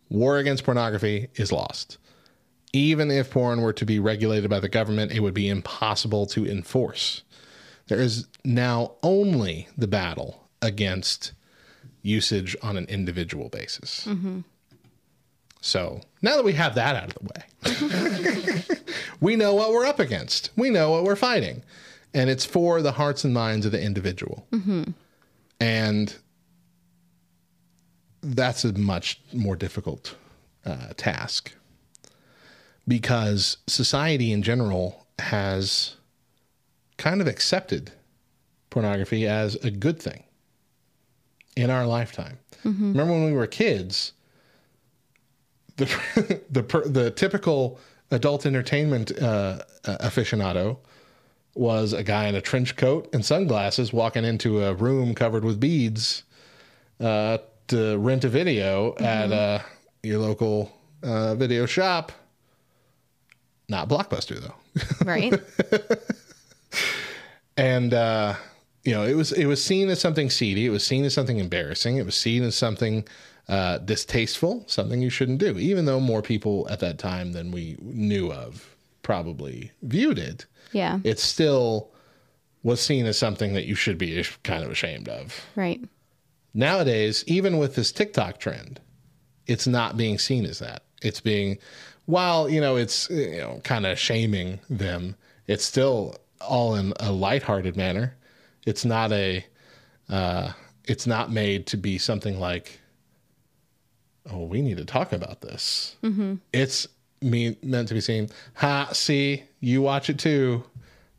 war against pornography is lost. Even if porn were to be regulated by the government, it would be impossible to enforce. There is now only the battle against usage on an individual basis. So now that we have that out of the way, we know what we're up against. We know what we're fighting. And it's for the hearts and minds of the individual. And that's a much more difficult uh, task because society in general has kind of accepted pornography as a good thing in our lifetime. Remember when we were kids, the the the typical adult entertainment uh, aficionado was a guy in a trench coat and sunglasses walking into a room covered with beads uh, to rent a video at uh, your local uh, video shop. Not Blockbuster though. Right? and uh, you know it was it was seen as something seedy it was seen as something embarrassing it was seen as something uh, distasteful something you shouldn't do even though more people at that time than we knew of probably viewed it yeah. it still was seen as something that you should be kind of ashamed of Right. nowadays, even with this TikTok trend, it's not being seen as that. It's being, while you know, it's you know, kind of shaming them. It's still all in a lighthearted manner. It's not a, uh, it's not made to be something like, oh, we need to talk about this. It's me meant to be seen. Ha, see, you watch it too,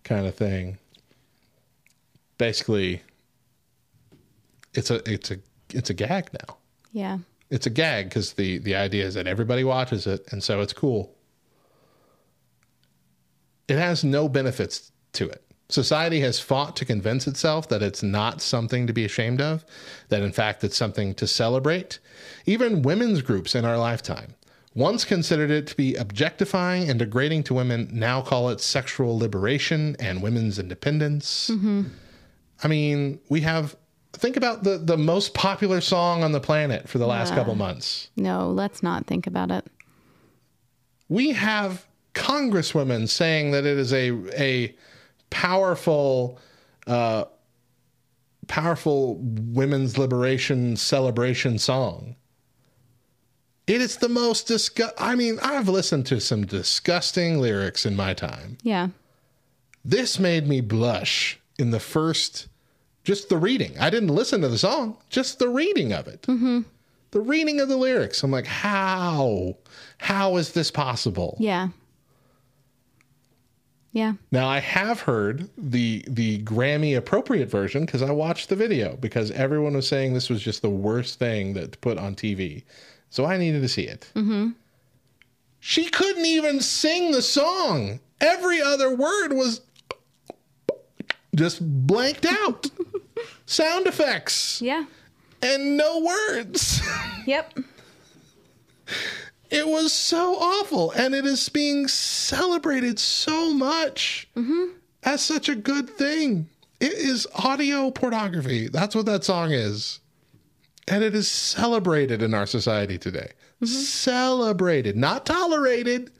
kind of thing. Basically, it's a it's a it's a gag now. Yeah. It's a gag because the the idea is that everybody watches it, and so it's cool. It has no benefits to it. Society has fought to convince itself that it's not something to be ashamed of, that in fact it's something to celebrate. Even women's groups in our lifetime once considered it to be objectifying and degrading to women, now call it sexual liberation and women's independence. Mm-hmm. I mean, we have think about the the most popular song on the planet for the last Yeah. couple months. No, let's not think about it. We have congresswomen saying that it is a a powerful uh powerful women's liberation celebration song. It is the most disgust I mean, I've listened to some disgusting lyrics in my time. Yeah. This made me blush in the first, just the reading. I didn't listen to the song, just the reading of it. Mm-hmm. The reading of the lyrics. I'm like, how? How is this possible? Yeah. Yeah. Now I have heard the the Grammy appropriate version because I watched the video because everyone was saying this was just the worst thing that to put on TV, so I needed to see it. Mm-hmm. She couldn't even sing the song. Every other word was just blanked out. Sound effects Yeah. and no words. Yep. It was so awful, and it is being celebrated so much mm-hmm. as such a good thing. It is audio pornography. That's what that song is. And it is celebrated in our society today. Mm-hmm. Celebrated, not tolerated.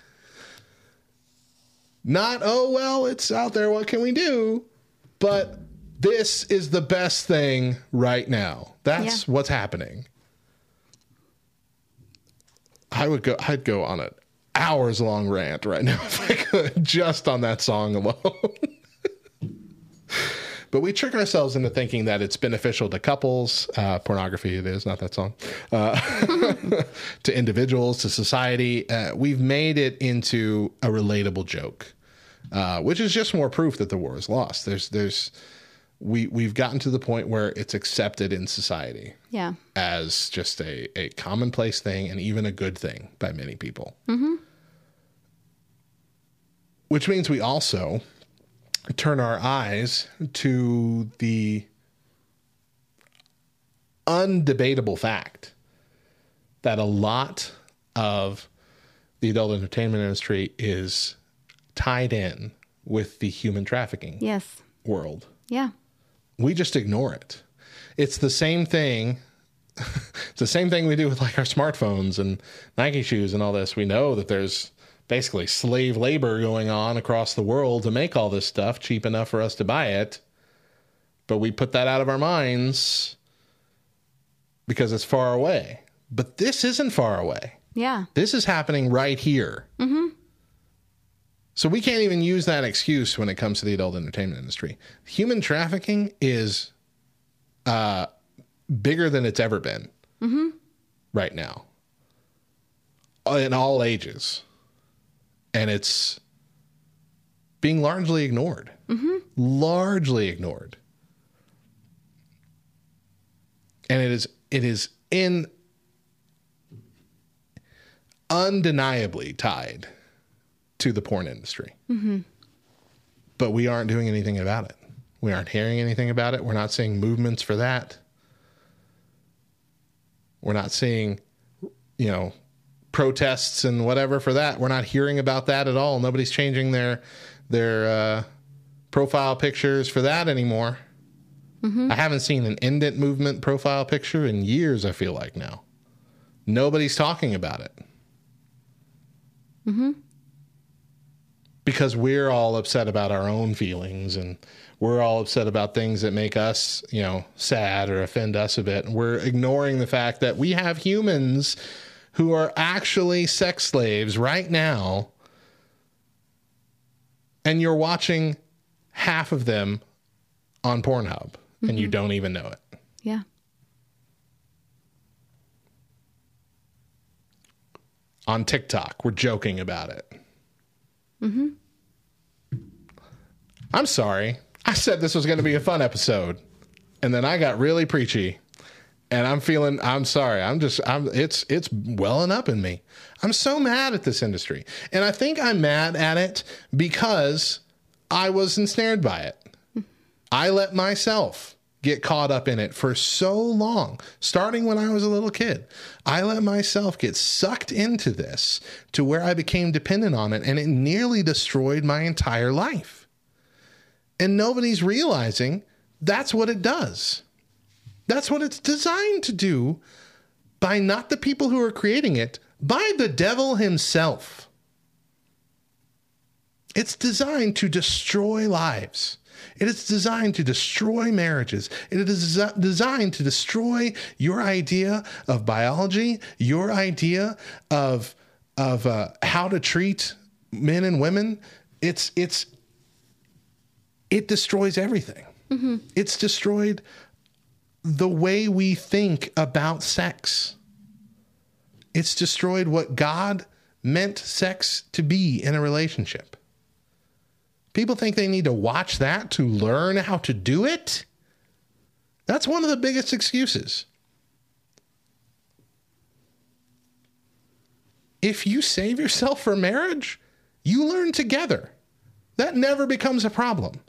Not, oh, well, it's out there. What can we do? But this is the best thing right now. That's Yeah. what's happening. I would go. I'd go on an hours long rant right now if I could, just on that song alone. but we trick ourselves into thinking that it's beneficial to couples. Uh, pornography, it is not that song. Uh, to individuals, to society. Uh, we've made it into a relatable joke, uh, which is just more proof that the war is lost. There's, there's, we we've gotten to the point where it's accepted in society Yeah. as just a, a commonplace thing and even a good thing by many people. Mm-hmm. Which means we also turn our eyes to the undebatable fact that a lot of the adult entertainment industry is tied in with the human trafficking Yes. world Yeah. We just ignore it. It's the same thing. it's the same thing we do with like our smartphones and Nike shoes and all this. We know that there's basically slave labor going on across the world to make all this stuff cheap enough for us to buy it. But we put that out of our minds because it's far away. But this isn't far away. Yeah. This is happening right here. Mm-hmm. So we can't even use that excuse when it comes to the adult entertainment industry. Human trafficking is uh, bigger than it's ever been right now, Uh, in all ages, and it's being largely ignored. Largely ignored, and it is it is in undeniably tied to the porn industry. Mm-hmm. But we aren't doing anything about it. We aren't hearing anything about it. We're not seeing movements for that. We're not seeing, you know, protests and whatever for that. We're not hearing about that at all. Nobody's changing their their uh, profile pictures for that anymore. Mm-hmm. I haven't seen an End It movement profile picture in years. I feel like now, nobody's talking about it. Mm-hmm. Because we're all upset about our own feelings and we're all upset about things that make us, you know, sad or offend us a bit. And we're ignoring the fact that we have humans who are actually sex slaves right now. And you're watching half of them on Pornhub and you mm-hmm. don't even know it. Yeah. on TikTok. We're joking about it. Mm-hmm. I'm sorry. I said this was going to be a fun episode, and then I got really preachy, and I'm feeling. I'm sorry. I'm just. I'm. It's. It's welling up in me. I'm so mad at this industry, and I think I'm mad at it because I was ensnared by it. I let myself get caught up in it for so long, starting when I was a little kid. I let myself get sucked into this to where I became dependent on it, and it nearly destroyed my entire life. And nobody's realizing that's what it does. That's what it's designed to do by not the people who are creating it, by the devil himself. It's designed to destroy lives. It is designed to destroy marriages. It is desi- designed to destroy your idea of biology, your idea of of uh, how to treat men and women. It's it's it destroys everything. It's destroyed the way we think about sex. It's destroyed what God meant sex to be in a relationship. People think they need to watch that to learn how to do it. That's one of the biggest excuses. If you save yourself for marriage, you learn together. That never becomes a problem.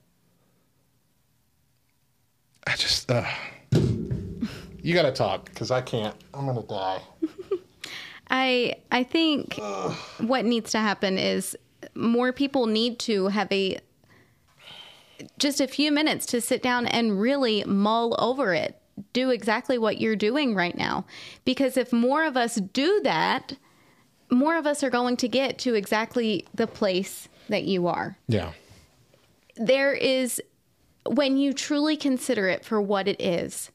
I just, uh, you got to talk because I can't. I'm going to die. I I think what needs to happen is more people need to have a just a few minutes to sit down and really mull over it. Do exactly what you're doing right now. Because if more of us do that, more of us are going to get to exactly the place that you are. Yeah. There is when you truly consider it for what it is,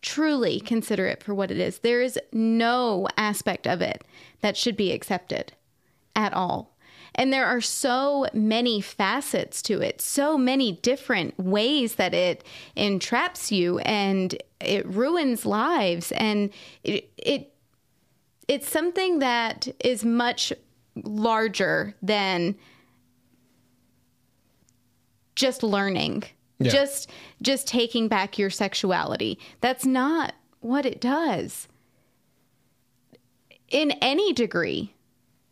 truly consider it for what it is. There is no aspect of it that should be accepted at all. And there are so many facets to it, so many different ways that it entraps you and it ruins lives. And it, it it's something that is much larger than just learning Yeah. just just taking back your sexuality that's not what it does in any degree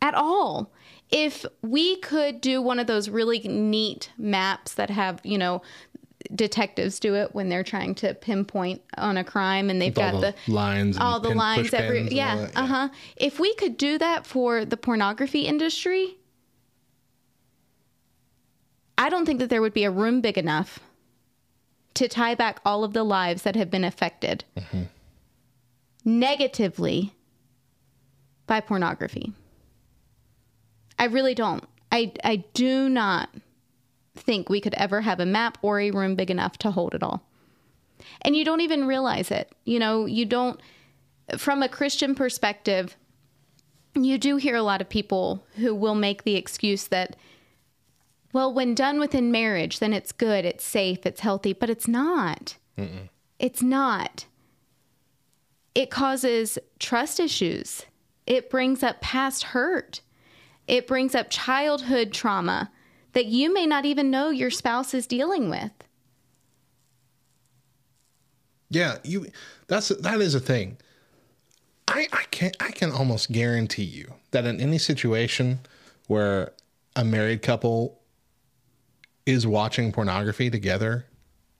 at all if we could do one of those really neat maps that have you know detectives do it when they're trying to pinpoint on a crime and they've With got the the lines and all the pin- lines every pins and all yeah, that, yeah. uh-huh if we could do that for the pornography industry i don't think that there would be a room big enough to tie back all of the lives that have been affected Mm-hmm. negatively by pornography i really don't i i do not think we could ever have a map or a room big enough to hold it all and you don't even realize it. You know, you don't, from a Christian perspective, you do hear a lot of people who will make the excuse that, well, when done within marriage, then it's good, it's safe, it's healthy, but it's not. It's not. It causes trust issues, it brings up past hurt, it brings up childhood trauma that you may not even know your spouse is dealing with. Yeah, you that's that is a thing. I I can I can almost guarantee you that in any situation where a married couple is watching pornography together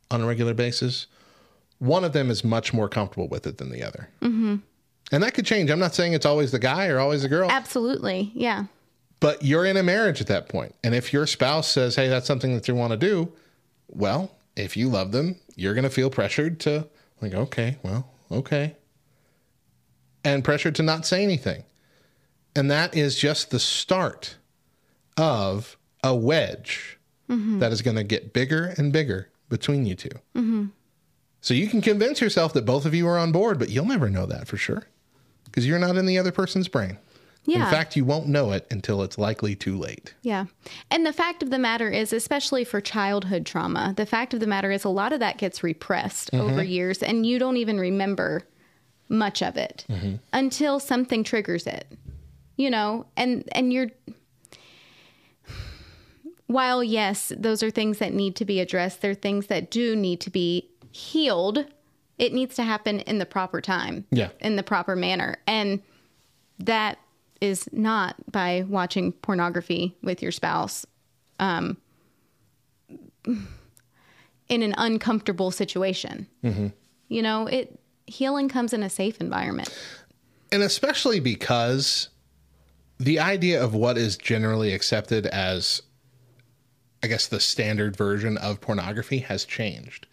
on a regular basis, one of them is much more comfortable with it than the other. Mm-hmm. And that could change. I'm not saying it's always the guy or always the girl, Absolutely. Yeah. But you're in a marriage at that point. And if your spouse says, "Hey, that's something that you want to do," well, if you love them, you're going to feel pressured to like, "Okay, well, okay." And pressured to not say anything. And that is just the start of a wedge mm-hmm. that is going to get bigger and bigger between you 2 mm-hmm. So you can convince yourself that both of you are on board, but you'll never know that for sure because you're not in the other person's brain. Yeah. In fact, you won't know it until it's likely too late. Yeah. And the fact of the matter is, especially for childhood trauma, the fact of the matter is a lot of that gets repressed mm-hmm. over years and you don't even remember much of it mm-hmm. until something triggers it. You know, and and you're while yes, those are things that need to be addressed, they're things that do need to be healed. It needs to happen in the proper time. Yeah. In the proper manner. And that is not by watching pornography with your spouse um, in an uncomfortable situation. You know, it healing comes in a safe environment. And especially because the idea of what is generally accepted as, I guess, the standard version of pornography has changed.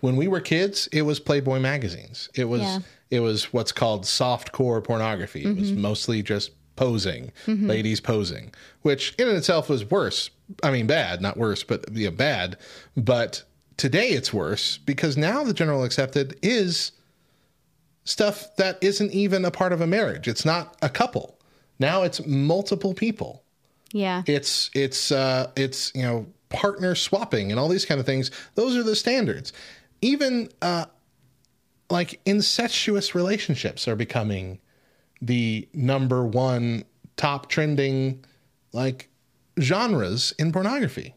When we were kids, it was Playboy magazines. It was Yeah. it was what's called soft core pornography. It was mostly just posing, ladies posing, which in and itself was worse. I mean, bad, not worse, but yeah, bad. But today it's worse because now the general accepted is stuff that isn't even a part of a marriage. It's not a couple. Now it's multiple people. Yeah. It's it's uh it's you know partner swapping and all these kind of things. Those are the standards. Even uh like incestuous relationships are becoming the number one top trending like genres in pornography.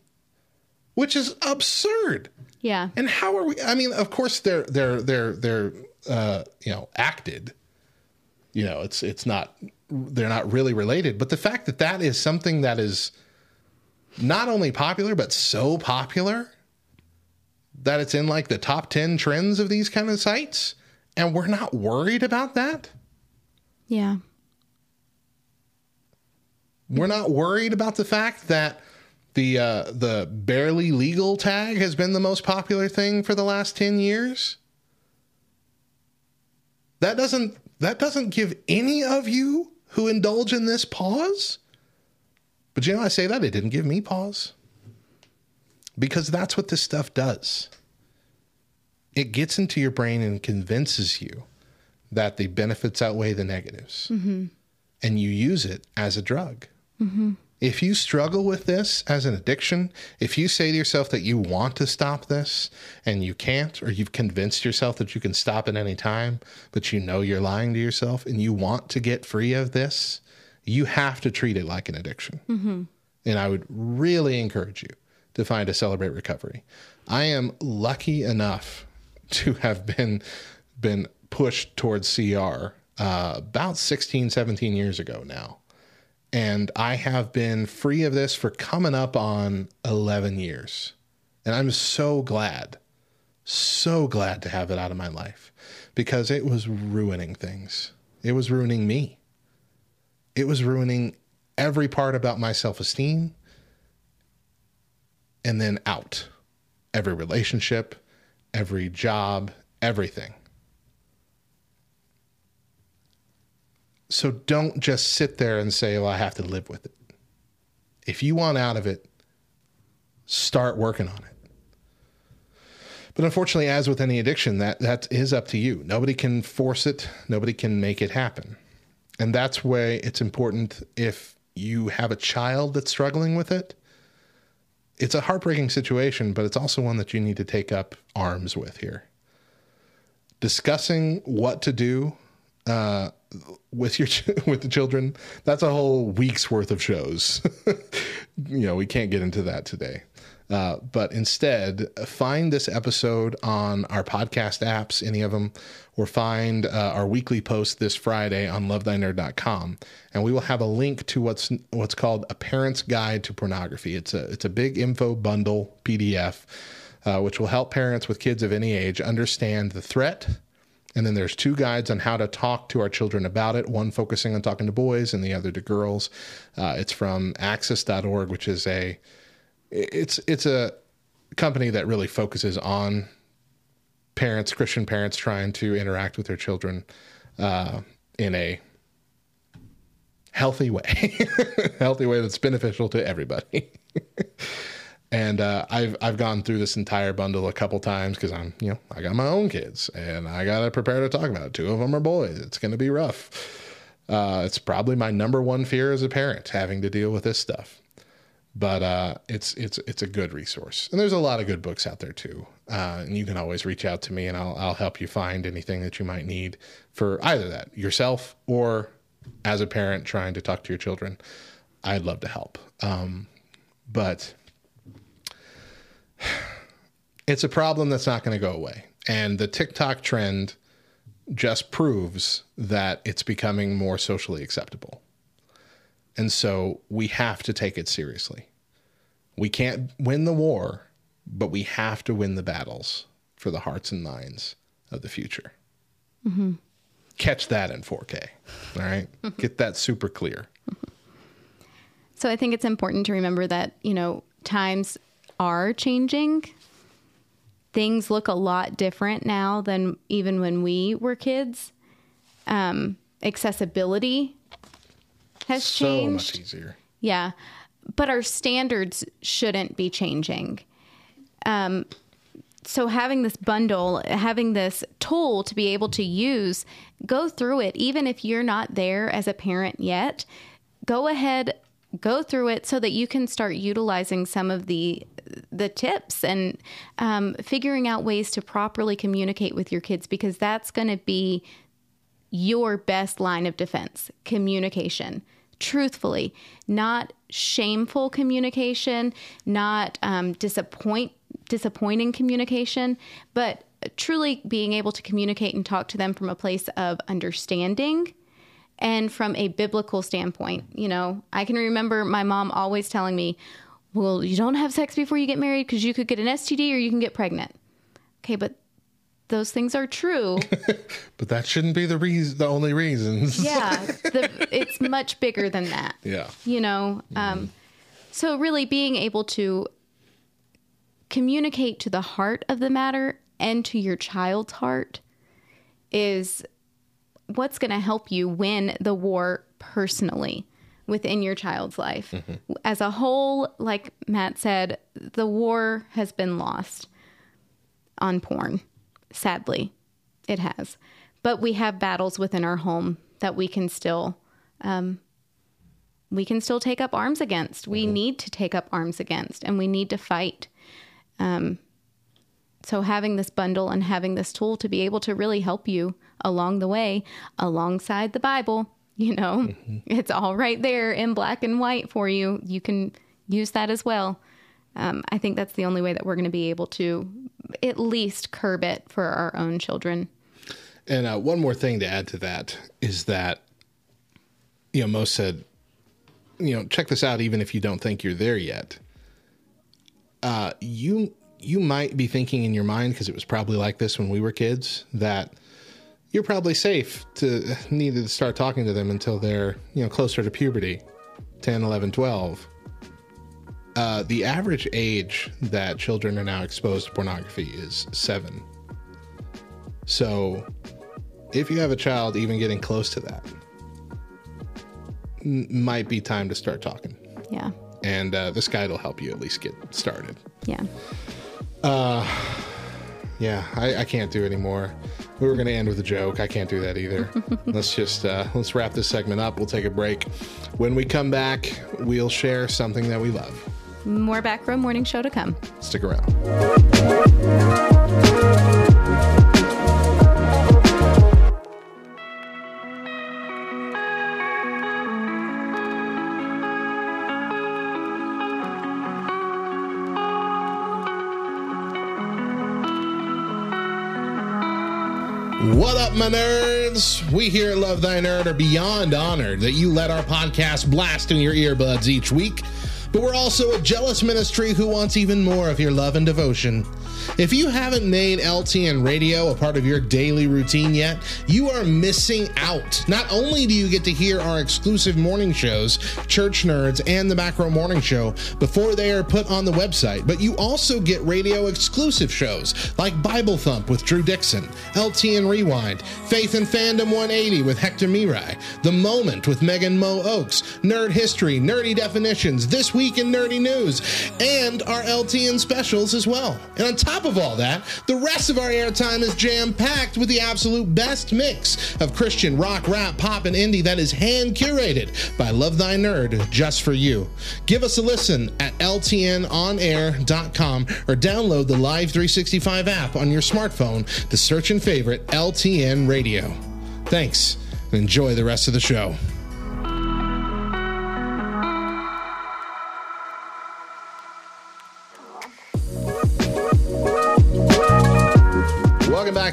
Which is absurd. yeah. And how are we? I mean, of course they're they're they're they're uh, you know acted. You know, it's it's not they're not really related, but the fact that that is something that is not only popular but so popular that it's in like the top 10 trends of these kind of sites and we're not worried about that? Yeah. We're not worried about the fact that the uh, the barely legal tag has been the most popular thing for the last 10 years. That doesn't that doesn't give any of you who indulge in this pause. But you know, I say that it didn't give me pause. Because that's what this stuff does. it gets into your brain and convinces you that the benefits outweigh the negatives. Mm-hmm. And you use it as a drug. Mm-hmm. If you struggle with this as an addiction, if you say to yourself that you want to stop this and you can't, or you've convinced yourself that you can stop at any time, but you know you're lying to yourself and you want to get free of this, you have to treat it like an addiction. Mm-hmm. And I would really encourage you to find a Celebrate Recovery. I am lucky enough to have been been pushed towards CR uh, about 16, 17 years ago now. And I have been free of this for coming up on 11 years. And I'm so glad, so glad to have it out of my life because it was ruining things. It was ruining me. It was ruining every part about my self esteem and then out. Every relationship, every job, everything. So don't just sit there and say, well, I have to live with it. If you want out of it, start working on it. But unfortunately, as with any addiction, that, that is up to you. Nobody can force it, nobody can make it happen. And that's why it's important if you have a child that's struggling with it. It's a heartbreaking situation, but it's also one that you need to take up arms with here. Discussing what to do uh, with your with the children that's a whole week's worth of shows. You know we can't get into that today. Uh, but instead find this episode on our podcast apps any of them or find uh, our weekly post this friday on lovethynerd.com and we will have a link to what's what's called a parent's guide to pornography. It's a it's a big info bundle pdf uh, which will help parents with kids of any age understand the threat and then there's two guides on how to talk to our children about it, one focusing on talking to boys and the other to girls. Uh, it's from axis.org, which is a it's it's a company that really focuses on parents, Christian parents trying to interact with their children uh, in a healthy way, healthy way that's beneficial to everybody. and uh, I've I've gone through this entire bundle a couple times because I'm you know I got my own kids and I got to prepare to talk about it. Two of them are boys. It's to be rough. Uh, it's probably my number one fear as a parent having to deal with this stuff. But uh, it's it's it's a good resource, and there's a lot of good books out there too. Uh, and you can always reach out to me, and I'll I'll help you find anything that you might need for either that yourself or as a parent trying to talk to your children. I'd love to help. Um, but it's a problem that's not going to go away. And the TikTok trend just proves that it's becoming more socially acceptable. And so we have to take it seriously. We can't win the war, but we have to win the battles for the hearts and minds of the future. Mm-hmm. Catch that in 4K. All right. Get that super clear. So I think it's important to remember that, you know, times are changing. Things look a lot different now than even when we were kids. Um, accessibility has So changed. So much easier. Yeah. But our standards shouldn't be changing. Um, so having this bundle, having this tool to be able to use, go through it. Even if you're not there as a parent yet, go ahead, go through it so that you can start utilizing some of the the tips and um, figuring out ways to properly communicate with your kids because that's going to be your best line of defense communication. Truthfully not shameful communication not um, disappoint disappointing communication but truly being able to communicate and talk to them from a place of understanding and from a biblical standpoint you know i can remember my mom always telling me well you don't have sex before you get married because you could get an std or you can get pregnant okay but those things are true But that shouldn't be the reason, the only reasons. yeah the, it's much bigger than that Yeah. you know um, so really being able to communicate to the heart of the matter and to your child's heart is what's going to help you win the war personally within your child's life as a whole like matt said the war has been lost on porn Sadly, it has. But we have battles within our home that we can still um, we can still take up arms against. We need to take up arms against, and we need to fight. Um, so having this bundle and having this tool to be able to really help you along the way, alongside the Bible, you know, it's all right there in black and white for you. You can use that as well. Um, I think that's the only way that we're going to be able to at least curb it for our own children. And uh, one more thing to add to that is that, you know, most said, you know, check this out, even if you don't think you're there yet. Uh, you you might be thinking in your mind because it was probably like this when we were kids that you're probably safe to need to start talking to them until they're you know closer to puberty 10 11 12 uh, the average age that children are now exposed to pornography is seven so if you have a child even getting close to that m- might be time to start talking Yeah. and uh, this guide will help you at least get started Yeah. Yeah, I, I can't do anymore. We were going to end with a joke. I can't do that either. let's just uh, let's wrap this segment up. We'll take a break. When we come back, we'll share something that we love. More back row morning show to come. Stick around. My nerds? We here at Love Thy Nerd are beyond honored that you let our podcast blast in your earbuds each week. But we're also a jealous ministry who wants even more of your love and devotion. If you haven't made LTN radio a part of your daily routine yet, you are missing out. Not only do you get to hear our exclusive morning shows, Church Nerds and the Back Row Morning Show, before they are put on the website, but you also get radio exclusive shows like Bible Thump with Drew Dixon, LTN Rewind, Faith and Fandom 180 with Hector Mirai, The Moment with Megan Mo Oaks, Nerd History, Nerdy Definitions, This Week in Nerdy News, and our LTN specials as well. And on top of all that, the rest of our airtime is jam packed with the absolute best mix of Christian rock, rap, pop, and indie that is hand curated by Love Thy Nerd just for you. Give us a listen at LTNOnAir.com or download the Live 365 app on your smartphone to search and favorite LTN Radio. Thanks and enjoy the rest of the show.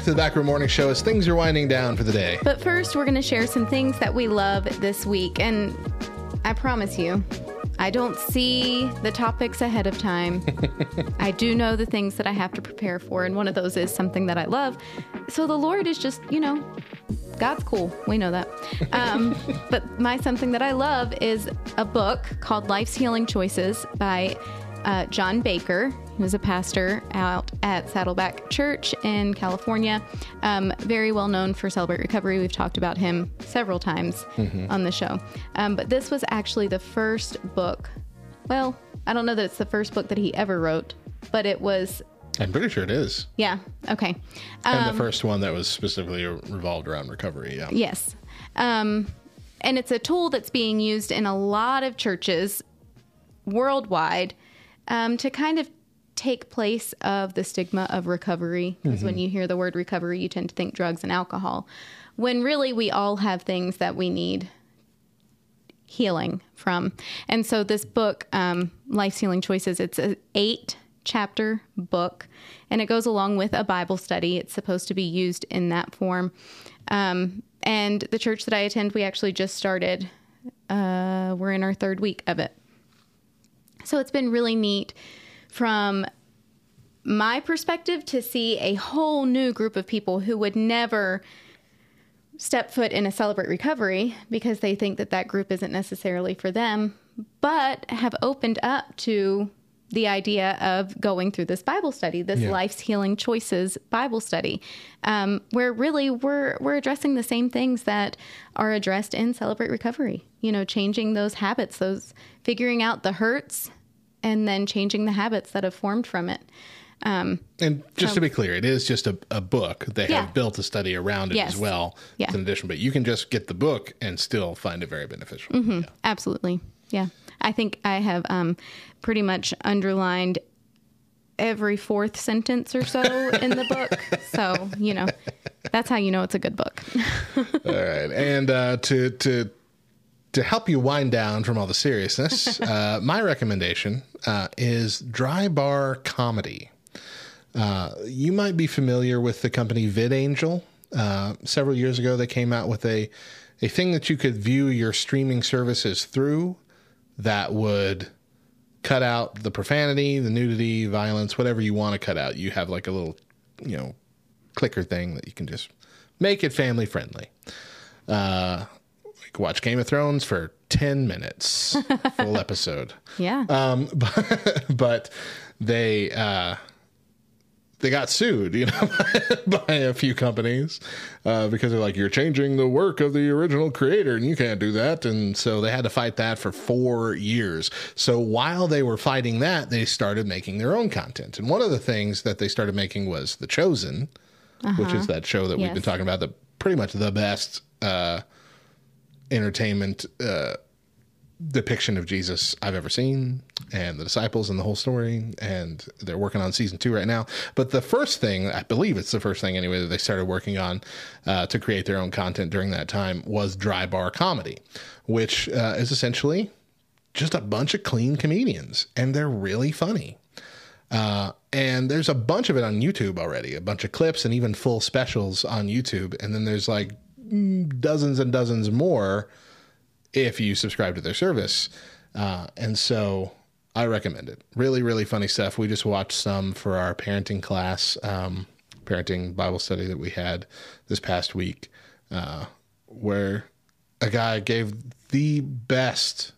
To the Back Row Morning Show as things are winding down for the day. But first, we're going to share some things that we love this week. And I promise you, I don't see the topics ahead of time. I do know the things that I have to prepare for. And one of those is something that I love. So the Lord is just, you know, God's cool. We know that. Um, but my something that I love is a book called Life's Healing Choices by uh, John Baker, who's a pastor out at Saddleback Church in California. Um, very well known for Celebrate Recovery. We've talked about him several times on the show. Um, but this was actually the first book. Well, I don't know that it's the first book that he ever wrote, but it was, I'm pretty sure it is. yeah, okay. And the first one that was specifically revolved around recovery. Yeah. Yes. Um, and it's a tool that's being used in a lot of churches worldwide um, to kind of take place of the stigma of recovery. Because when you hear the word recovery, you tend to think drugs and alcohol, when really we all have things that we need healing from. And so this book, um, Life's Healing Choices, it's a eight chapter book, and it goes along with a Bible study. It's supposed to be used in that form. Um, and the church that I attend, we actually just started. Uh, we're in our third week of it. So it's been really neat from my perspective to see a whole new group of people who would never step foot in a celebrate recovery because they think that that group isn't necessarily for them, but have opened up to the idea of going through this Bible study, this Yeah. life's healing choices Bible study, um, where really we're we're addressing the same things that are addressed in Celebrate Recovery. You know, changing those habits, those figuring out the hurts, and then changing the habits that have formed from it. Um, And just to be clear, it is just a, a book. They Yeah. have built a study around it Yes. as well. Yeah. In addition, but you can just get the book and still find it very beneficial. hmm Absolutely. Yeah. I think I have um, pretty much underlined every fourth sentence or so in the book. So, you know, that's how you know it's a good book. all right, and uh, to to to help you wind down from all the seriousness, uh, my recommendation uh, is Dry Bar Comedy. Uh, you might be familiar with the company VidAngel. Uh, several years ago, they came out with a a thing that you could view your streaming services through that would cut out the profanity, the nudity, violence, whatever you want to cut out. You have like a little, you know, clicker thing that you can just make it family friendly. Uh, watch Game of Thrones for 10 minutes, full episode. yeah. Um, but, but they, uh, they got sued, you know, by a few companies uh, because they're like, you're changing the work of the original creator and you can't do that. And so they had to fight that for four years. So while they were fighting that, they started making their own content. And one of the things that they started making was The Chosen, which Uh-huh. is that show that we've been talking about, the pretty much the best uh, entertainment uh, depiction of Jesus I've ever seen, and the disciples and the whole story. And they're working on season two right now. But the first thing, I believe it's the first thing anyway, that they started working on uh, to create their own content during that time was dry bar comedy, which uh, is essentially just a bunch of clean comedians, and they're really funny. Uh, and there's a bunch of it on YouTube already, a bunch of clips and even full specials on YouTube. And then there's like dozens and dozens more if you subscribe to their service. Uh, and so I recommend it. Really, really funny stuff. We just watched some for our parenting class, um, parenting Bible study that we had this past week, uh, where a guy gave the best,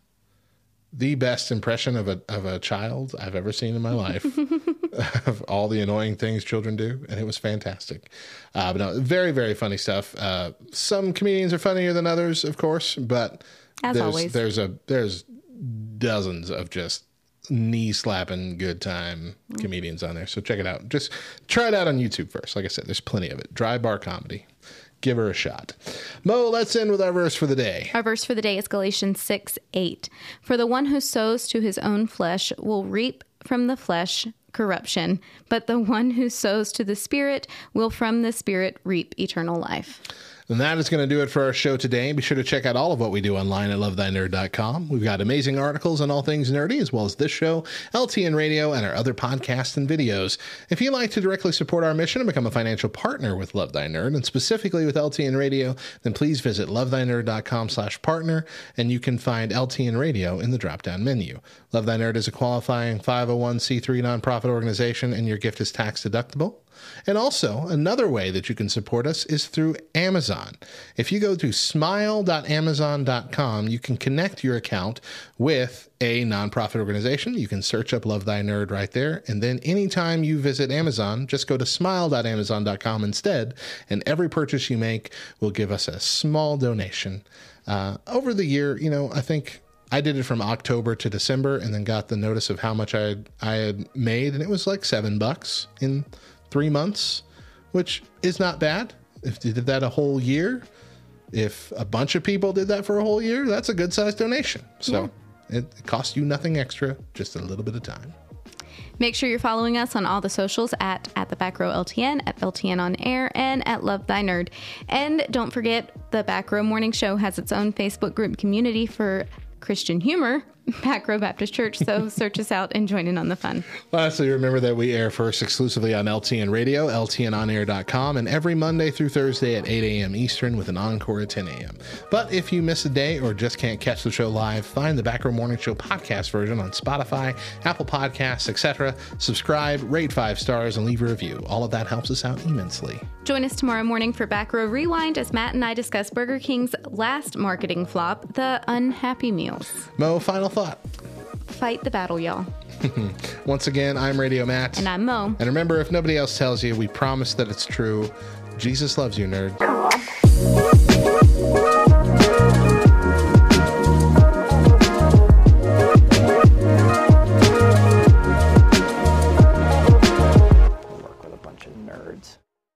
the best impression of a of a child I've ever seen in my life. of all the annoying things children do, and it was fantastic. Uh, but no, very, very funny stuff. Uh, some comedians are funnier than others, of course, but As there's, always. there's a there's dozens of just knee slapping good time comedians on there. So check it out. Just try it out on YouTube first. Like I said, there's plenty of it. Dry bar comedy. Give her a shot. Mo, let's end with our verse for the day. Our verse for the day is Galatians 6 8. For the one who sows to his own flesh will reap from the flesh corruption, but the one who sows to the Spirit will from the Spirit reap eternal life. And that is going to do it for our show today. Be sure to check out all of what we do online at lovethynerd.com. We've got amazing articles on all things nerdy, as well as this show, LTN Radio, and our other podcasts and videos. If you'd like to directly support our mission and become a financial partner with Love Thy Nerd, and specifically with LTN Radio, then please visit lovethynerd.com slash partner, and you can find LTN Radio in the drop-down menu. Love Thy Nerd is a qualifying 501c3 nonprofit organization, and your gift is tax deductible. And also, another way that you can support us is through Amazon. If you go to smile.amazon.com, you can connect your account with a nonprofit organization. You can search up Love Thy Nerd right there. And then anytime you visit Amazon, just go to smile.amazon.com instead. And every purchase you make will give us a small donation. Uh, over the year, you know, I think I did it from October to December and then got the notice of how much I I had made. And it was like seven bucks in three months, which is not bad. If you did that a whole year, if a bunch of people did that for a whole year, that's a good sized donation. So it, it costs you nothing extra, just a little bit of time. Make sure you're following us on all the socials at at the back row LTN, at LTN on air, and at Love Thy Nerd. And don't forget, the Back Row Morning Show has its own Facebook group community for Christian humor, Back Row Baptist Church. So search us out and join in on the fun. Lastly, remember that we air first exclusively on LTN Radio, LTNOnAir.com, and every Monday through Thursday at 8 a.m. Eastern with an encore at 10 a.m. But if you miss a day or just can't catch the show live, find the Back Row Morning Show podcast version on Spotify, Apple Podcasts, etc. Subscribe, rate five stars, and leave a review. All of that helps us out immensely. Join us tomorrow morning for Back Row Rewind as Matt and I discuss Burger King's last marketing flop, the Unhappy Meals. Mo, final thought. Fight the battle, y'all. Once again, I'm Radio Matt. And I'm Mo. And remember, if nobody else tells you, we promise that it's true. Jesus loves you, nerd.